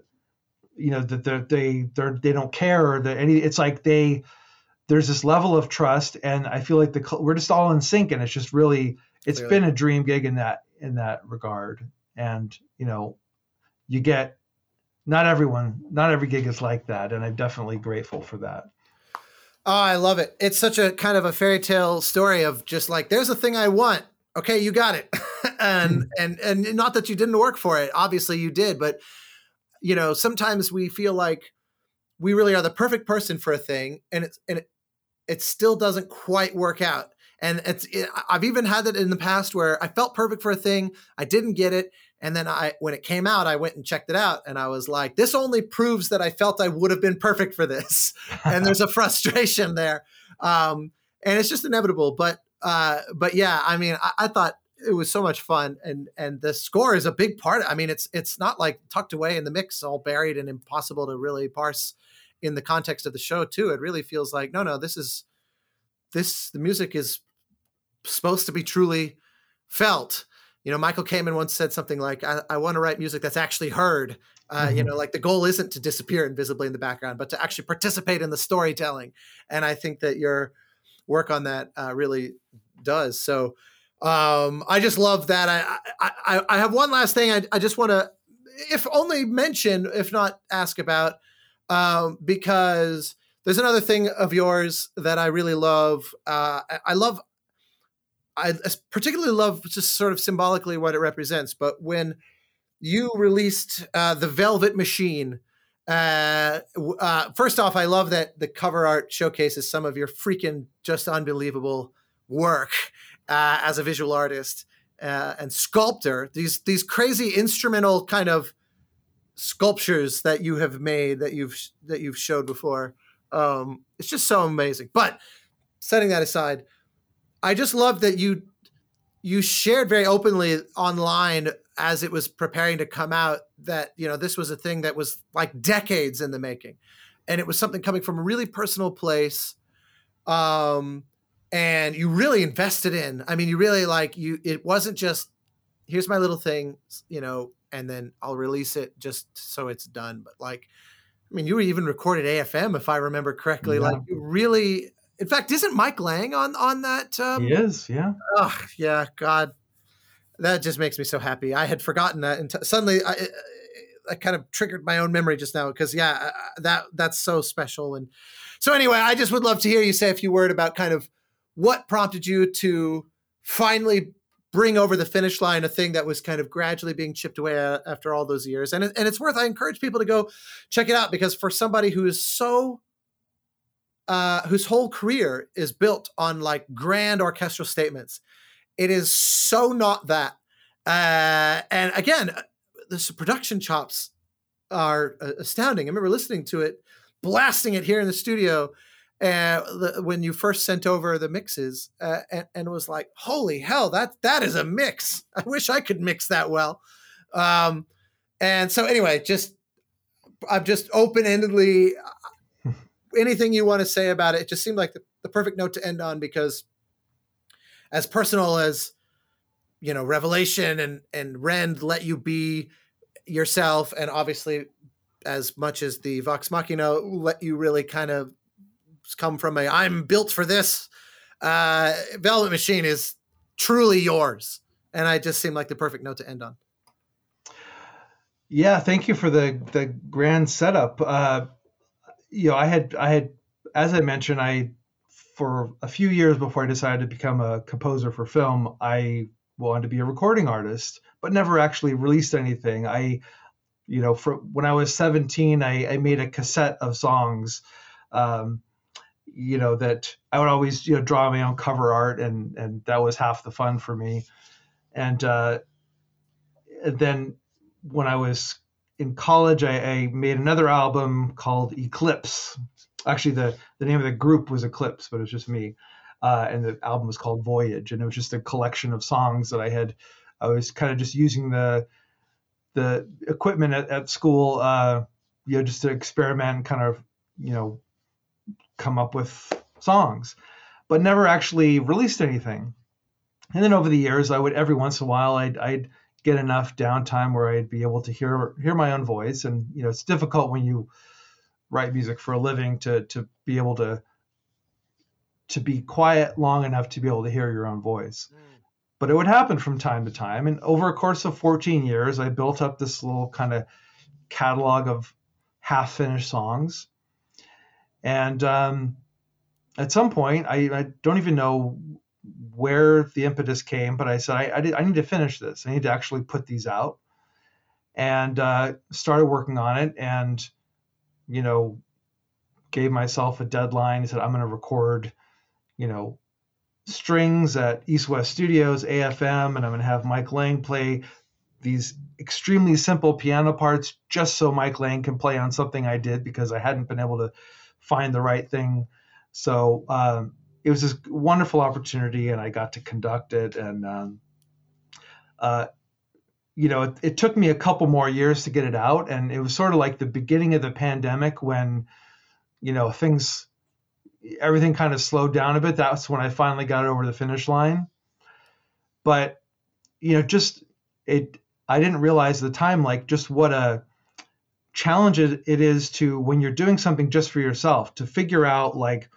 you know that they're, they they're they don't care or that any it's like they there's this level of trust, and I feel like the we're just all in sync, and it's just really it's Clearly. been a dream gig in that in that regard. And you know, you get not everyone, not every gig is like that, and I'm definitely grateful for that.
Oh, I love it. It's such a kind of a fairy tale story of just like there's a thing I want. Okay, you got it. [laughs] and hmm. and and not that you didn't work for it. Obviously you did, but you know, sometimes we feel like we really are the perfect person for a thing and it's and it, it still doesn't quite work out. And it's it, I've even had it in the past where I felt perfect for a thing, I didn't get it, and then I when it came out, I went and checked it out, and I was like, this only proves that I felt I would have been perfect for this. [laughs] and there's a frustration there, um, and it's just inevitable. But uh, but yeah, I mean, I, I thought it was so much fun and and the score is a big part i mean it's it's not like tucked away in the mix all buried and impossible to really parse in the context of the show too it really feels like no no this is this the music is supposed to be truly felt you know michael kamen once said something like i, I want to write music that's actually heard uh, mm-hmm. you know like the goal isn't to disappear invisibly in the background but to actually participate in the storytelling and i think that your work on that uh, really does so um, i just love that i i, I have one last thing i, I just want to if only mention if not ask about um, because there's another thing of yours that I really love. Uh, I love, I particularly love just sort of symbolically what it represents. But when you released uh, the Velvet Machine, uh, uh, first off, I love that the cover art showcases some of your freaking just unbelievable work uh, as a visual artist uh, and sculptor. These these crazy instrumental kind of sculptures that you have made that you've that you've showed before. Um, it's just so amazing. But setting that aside, I just love that you you shared very openly online as it was preparing to come out that you know this was a thing that was like decades in the making and it was something coming from a really personal place um and you really invested in i mean you really like you it wasn't just here's my little thing you know and then I'll release it just so it's done. But like, I mean, you were even recorded AFM if I remember correctly. Yeah. Like, really. In fact, isn't Mike Lang on on that?
Um, he is. Yeah.
Oh, yeah. God, that just makes me so happy. I had forgotten that, and t- suddenly I, I kind of triggered my own memory just now because yeah, that that's so special. And so anyway, I just would love to hear you say a few word about kind of what prompted you to finally bring over the finish line a thing that was kind of gradually being chipped away after all those years. And it, and it's worth. I encourage people to go check it out because for somebody who is so uh, whose whole career is built on like grand orchestral statements. It is so not that. Uh, and again, the production chops are uh, astounding. I remember listening to it, blasting it here in the studio uh, the, when you first sent over the mixes, uh, and, and was like, "Holy hell, that that is a mix! [laughs] I wish I could mix that well." Um, and so, anyway, just I'm just open endedly. Anything you want to say about it? It just seemed like the, the perfect note to end on because, as personal as you know, Revelation and and Rend let you be yourself, and obviously as much as the Vox Machina let you really kind of come from a I'm built for this. Uh, Velvet Machine is truly yours, and I just seemed like the perfect note to end on.
Yeah, thank you for the the grand setup. Uh, you know, I had I had as I mentioned, I for a few years before I decided to become a composer for film, I wanted to be a recording artist, but never actually released anything. I you know, for when I was 17, I, I made a cassette of songs, um, you know, that I would always, you know, draw my own cover art and, and that was half the fun for me. And, uh, then when I was in college, I, I made another album called Eclipse. Actually, the, the name of the group was Eclipse, but it was just me. Uh, and the album was called Voyage. And it was just a collection of songs that I had, I was kind of just using the, the equipment at, at school, uh, you know, just to experiment and kind of, you know, come up with songs, but never actually released anything. And then over the years, I would every once in a while, I'd, I'd get enough downtime where I'd be able to hear hear my own voice. And you know, it's difficult when you write music for a living to to be able to to be quiet long enough to be able to hear your own voice. But it would happen from time to time. And over a course of 14 years, I built up this little kind of catalog of half finished songs. And um, at some point, I, I, don't even know where the impetus came, but I said, I, I, did, I, need to finish this. I need to actually put these out. And uh, started working on it and, you know, gave myself a deadline. I said, I'm going to record, you know, strings at East West Studios, AFM, and I'm going to have Mike Lang play these extremely simple piano parts just so Mike Lang can play on something I did because I hadn't been able to find the right thing. So um, it was this wonderful opportunity, and I got to conduct it. And um, uh, you know, it, it, took me a couple more years to get it out, and it was sort of like the beginning of the pandemic when you know things everything kind of slowed down a bit. That's when I finally got it over the finish line. But you know, just it I didn't realize at the time like just what a challenge it is to when you're doing something just for yourself to figure out like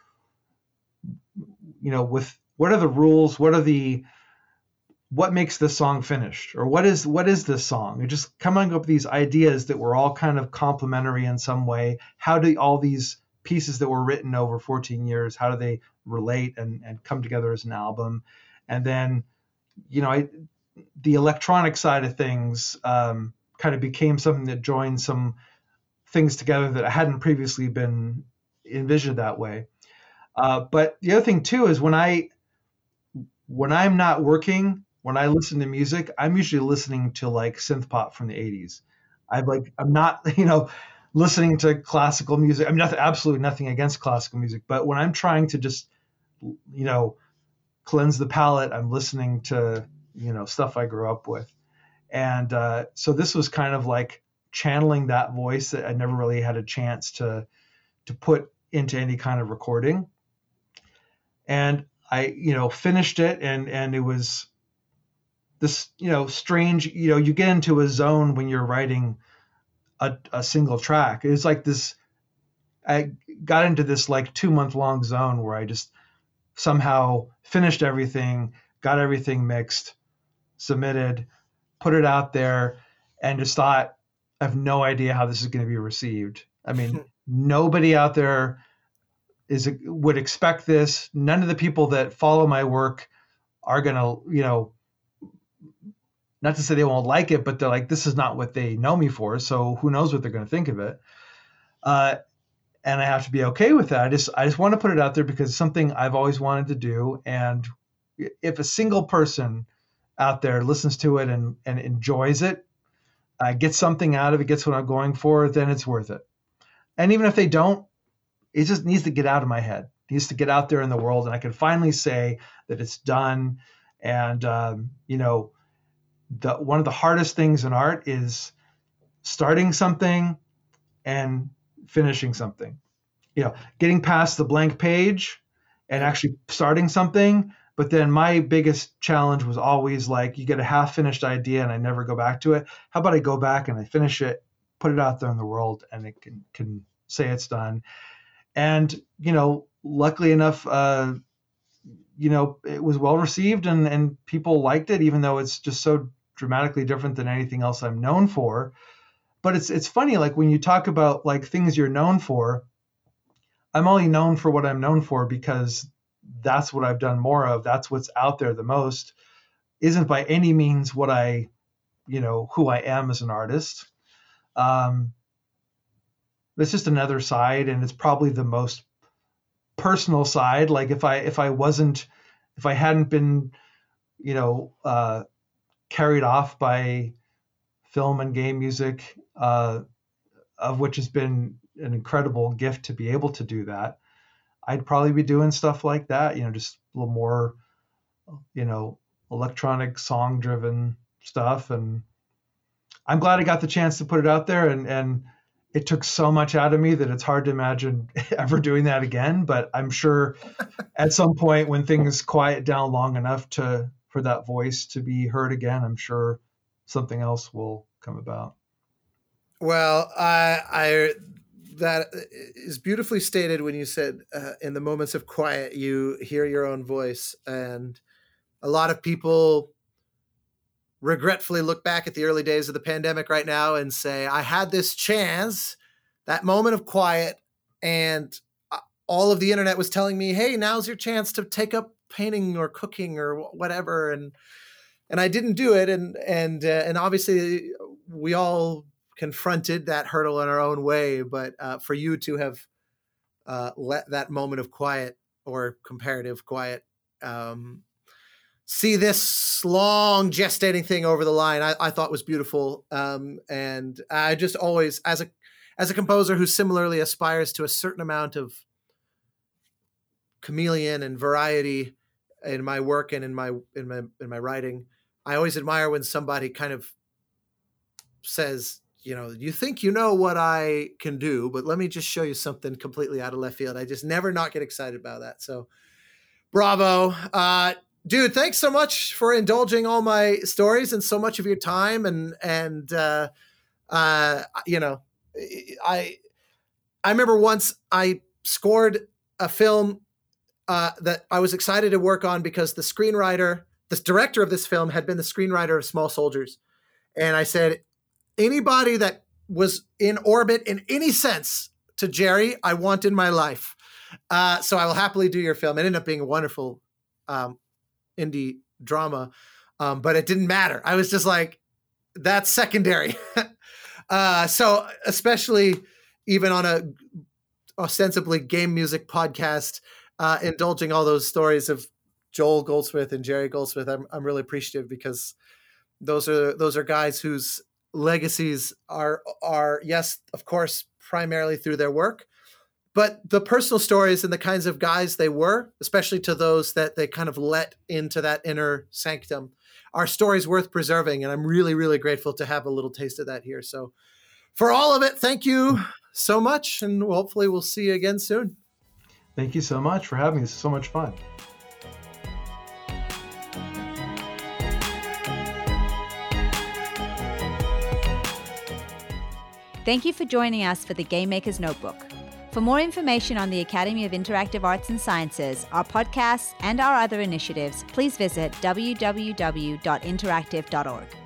you know with what are the rules? What are the what makes this song finished? Or what is what is this song? You're just coming up with these ideas that were all kind of complementary in some way. How do all these pieces that were written over 14 years how do they relate and, and come together as an album? And then you know I, the electronic side of things um, kind of became something that joined some things together that hadn't previously been envisioned that way uh, but the other thing too is when i when i'm not working when i listen to music i'm usually listening to like synth pop from the 80s i'm like i'm not [laughs] you know listening to classical music. I mean, nothing, absolutely nothing against classical music, but when I'm trying to just, you know, cleanse the palate, I'm listening to, you know, stuff I grew up with. And uh, so this was kind of like channeling that voice that I never really had a chance to to put into any kind of recording. And I, you know, finished it and and it was this, you know, strange, you know, you get into a zone when you're writing a, a single track. It was like this. I got into this like two month long zone where I just somehow finished everything, got everything mixed, submitted, put it out there, and just thought, I have no idea how this is going to be received. I mean, [laughs] nobody out there is would expect this. None of the people that follow my work are to, you know, not to say they won't like it, but they're like, this is not what they know me for. So who knows what they're to think of it. Uh, and I have to be okay with that. I just I just want to put it out there because it's something I've always wanted to do. And if a single person out there listens to it and and enjoys it, uh, gets something out of it, gets what I'm going for, then it's worth it. And even if they don't, it just needs to get out of my head. It needs to get out there in the world, and I can finally say that it's done. And um, you know, the one of the hardest things in art is starting something and finishing something. You know, getting past the blank page and actually starting something. But then my biggest challenge was always like, you get a half finished idea and I never go back to it. How about I go back and I finish it, put it out there in the world, and it can can say it's done. And you know, luckily enough, uh, you know, it was well received and and people liked it, even though it's just so dramatically different than anything else I'm known for. But it's it's funny like when you talk about like things you're known for i'm only known for what i'm known for because that's what i've done more of that's what's out there the most isn't by any means what i you know who i am as an artist. Um it's just another side and it's probably the most personal side like if i if i wasn't if i hadn't been you know uh carried off by film and game music, uh, of which has been an incredible gift to be able to do that. I'd probably be doing stuff like that, you know, just a little more, you know, electronic song driven stuff. And I'm glad I got the chance to put it out there. And, and it took so much out of me that it's hard to imagine [laughs] ever doing that again. But I'm sure [laughs] at some point when things quiet down long enough to, for that voice to be heard again, I'm sure something else will come about.
Well, I, I that is beautifully stated when you said uh, in the moments of quiet you hear your own voice, and a lot of people regretfully look back at the early days of the pandemic right now and say, I had this chance, that moment of quiet, and uh, all of the internet was telling me, hey, now's your chance to take up painting or cooking or whatever. And and I didn't do it. And and uh, and obviously we all confronted that hurdle in our own way. But uh, for you to have uh, let that moment of quiet or comparative quiet um, see this long gestating thing over the line, I, I thought was beautiful. Um, and I just always, as a as a composer who similarly aspires to a certain amount of chameleon and variety in my work and in my in my in my writing, I always admire when somebody kind of says, you know, you think you know what I can do, but let me just show you something completely out of left field. I just never not get excited about that. So, bravo. Uh, dude, thanks so much for indulging all my stories and so much of your time. And, and, uh, uh, you know, I, I remember once I scored a film uh, that I was excited to work on because the screenwriter the director of this film had been the screenwriter of Small Soldiers. And I said, anybody that was in orbit in any sense to Jerry, I want in my life. Uh, so I will happily do your film. It ended up being a wonderful um, indie drama, um, but it didn't matter. I was just like, that's secondary. [laughs] uh, so especially even on a ostensibly game music podcast, uh, indulging all those stories of Joel Goldsmith and Jerry Goldsmith, I'm I'm really appreciative because those are those are guys whose legacies are are yes, of course, primarily through their work, but the personal stories and the kinds of guys they were, especially to those that they kind of let into that inner sanctum, are stories worth preserving. And I'm really, really grateful to have a little taste of that here. So, for all of it, thank you so much, and hopefully we'll see you again soon.
Thank you so much for having me. This is so much fun.
Thank you for joining us for the Game Maker's Notebook. For more information on the Academy of Interactive Arts and Sciences, our podcasts, and our other initiatives, please visit www.interactive.org.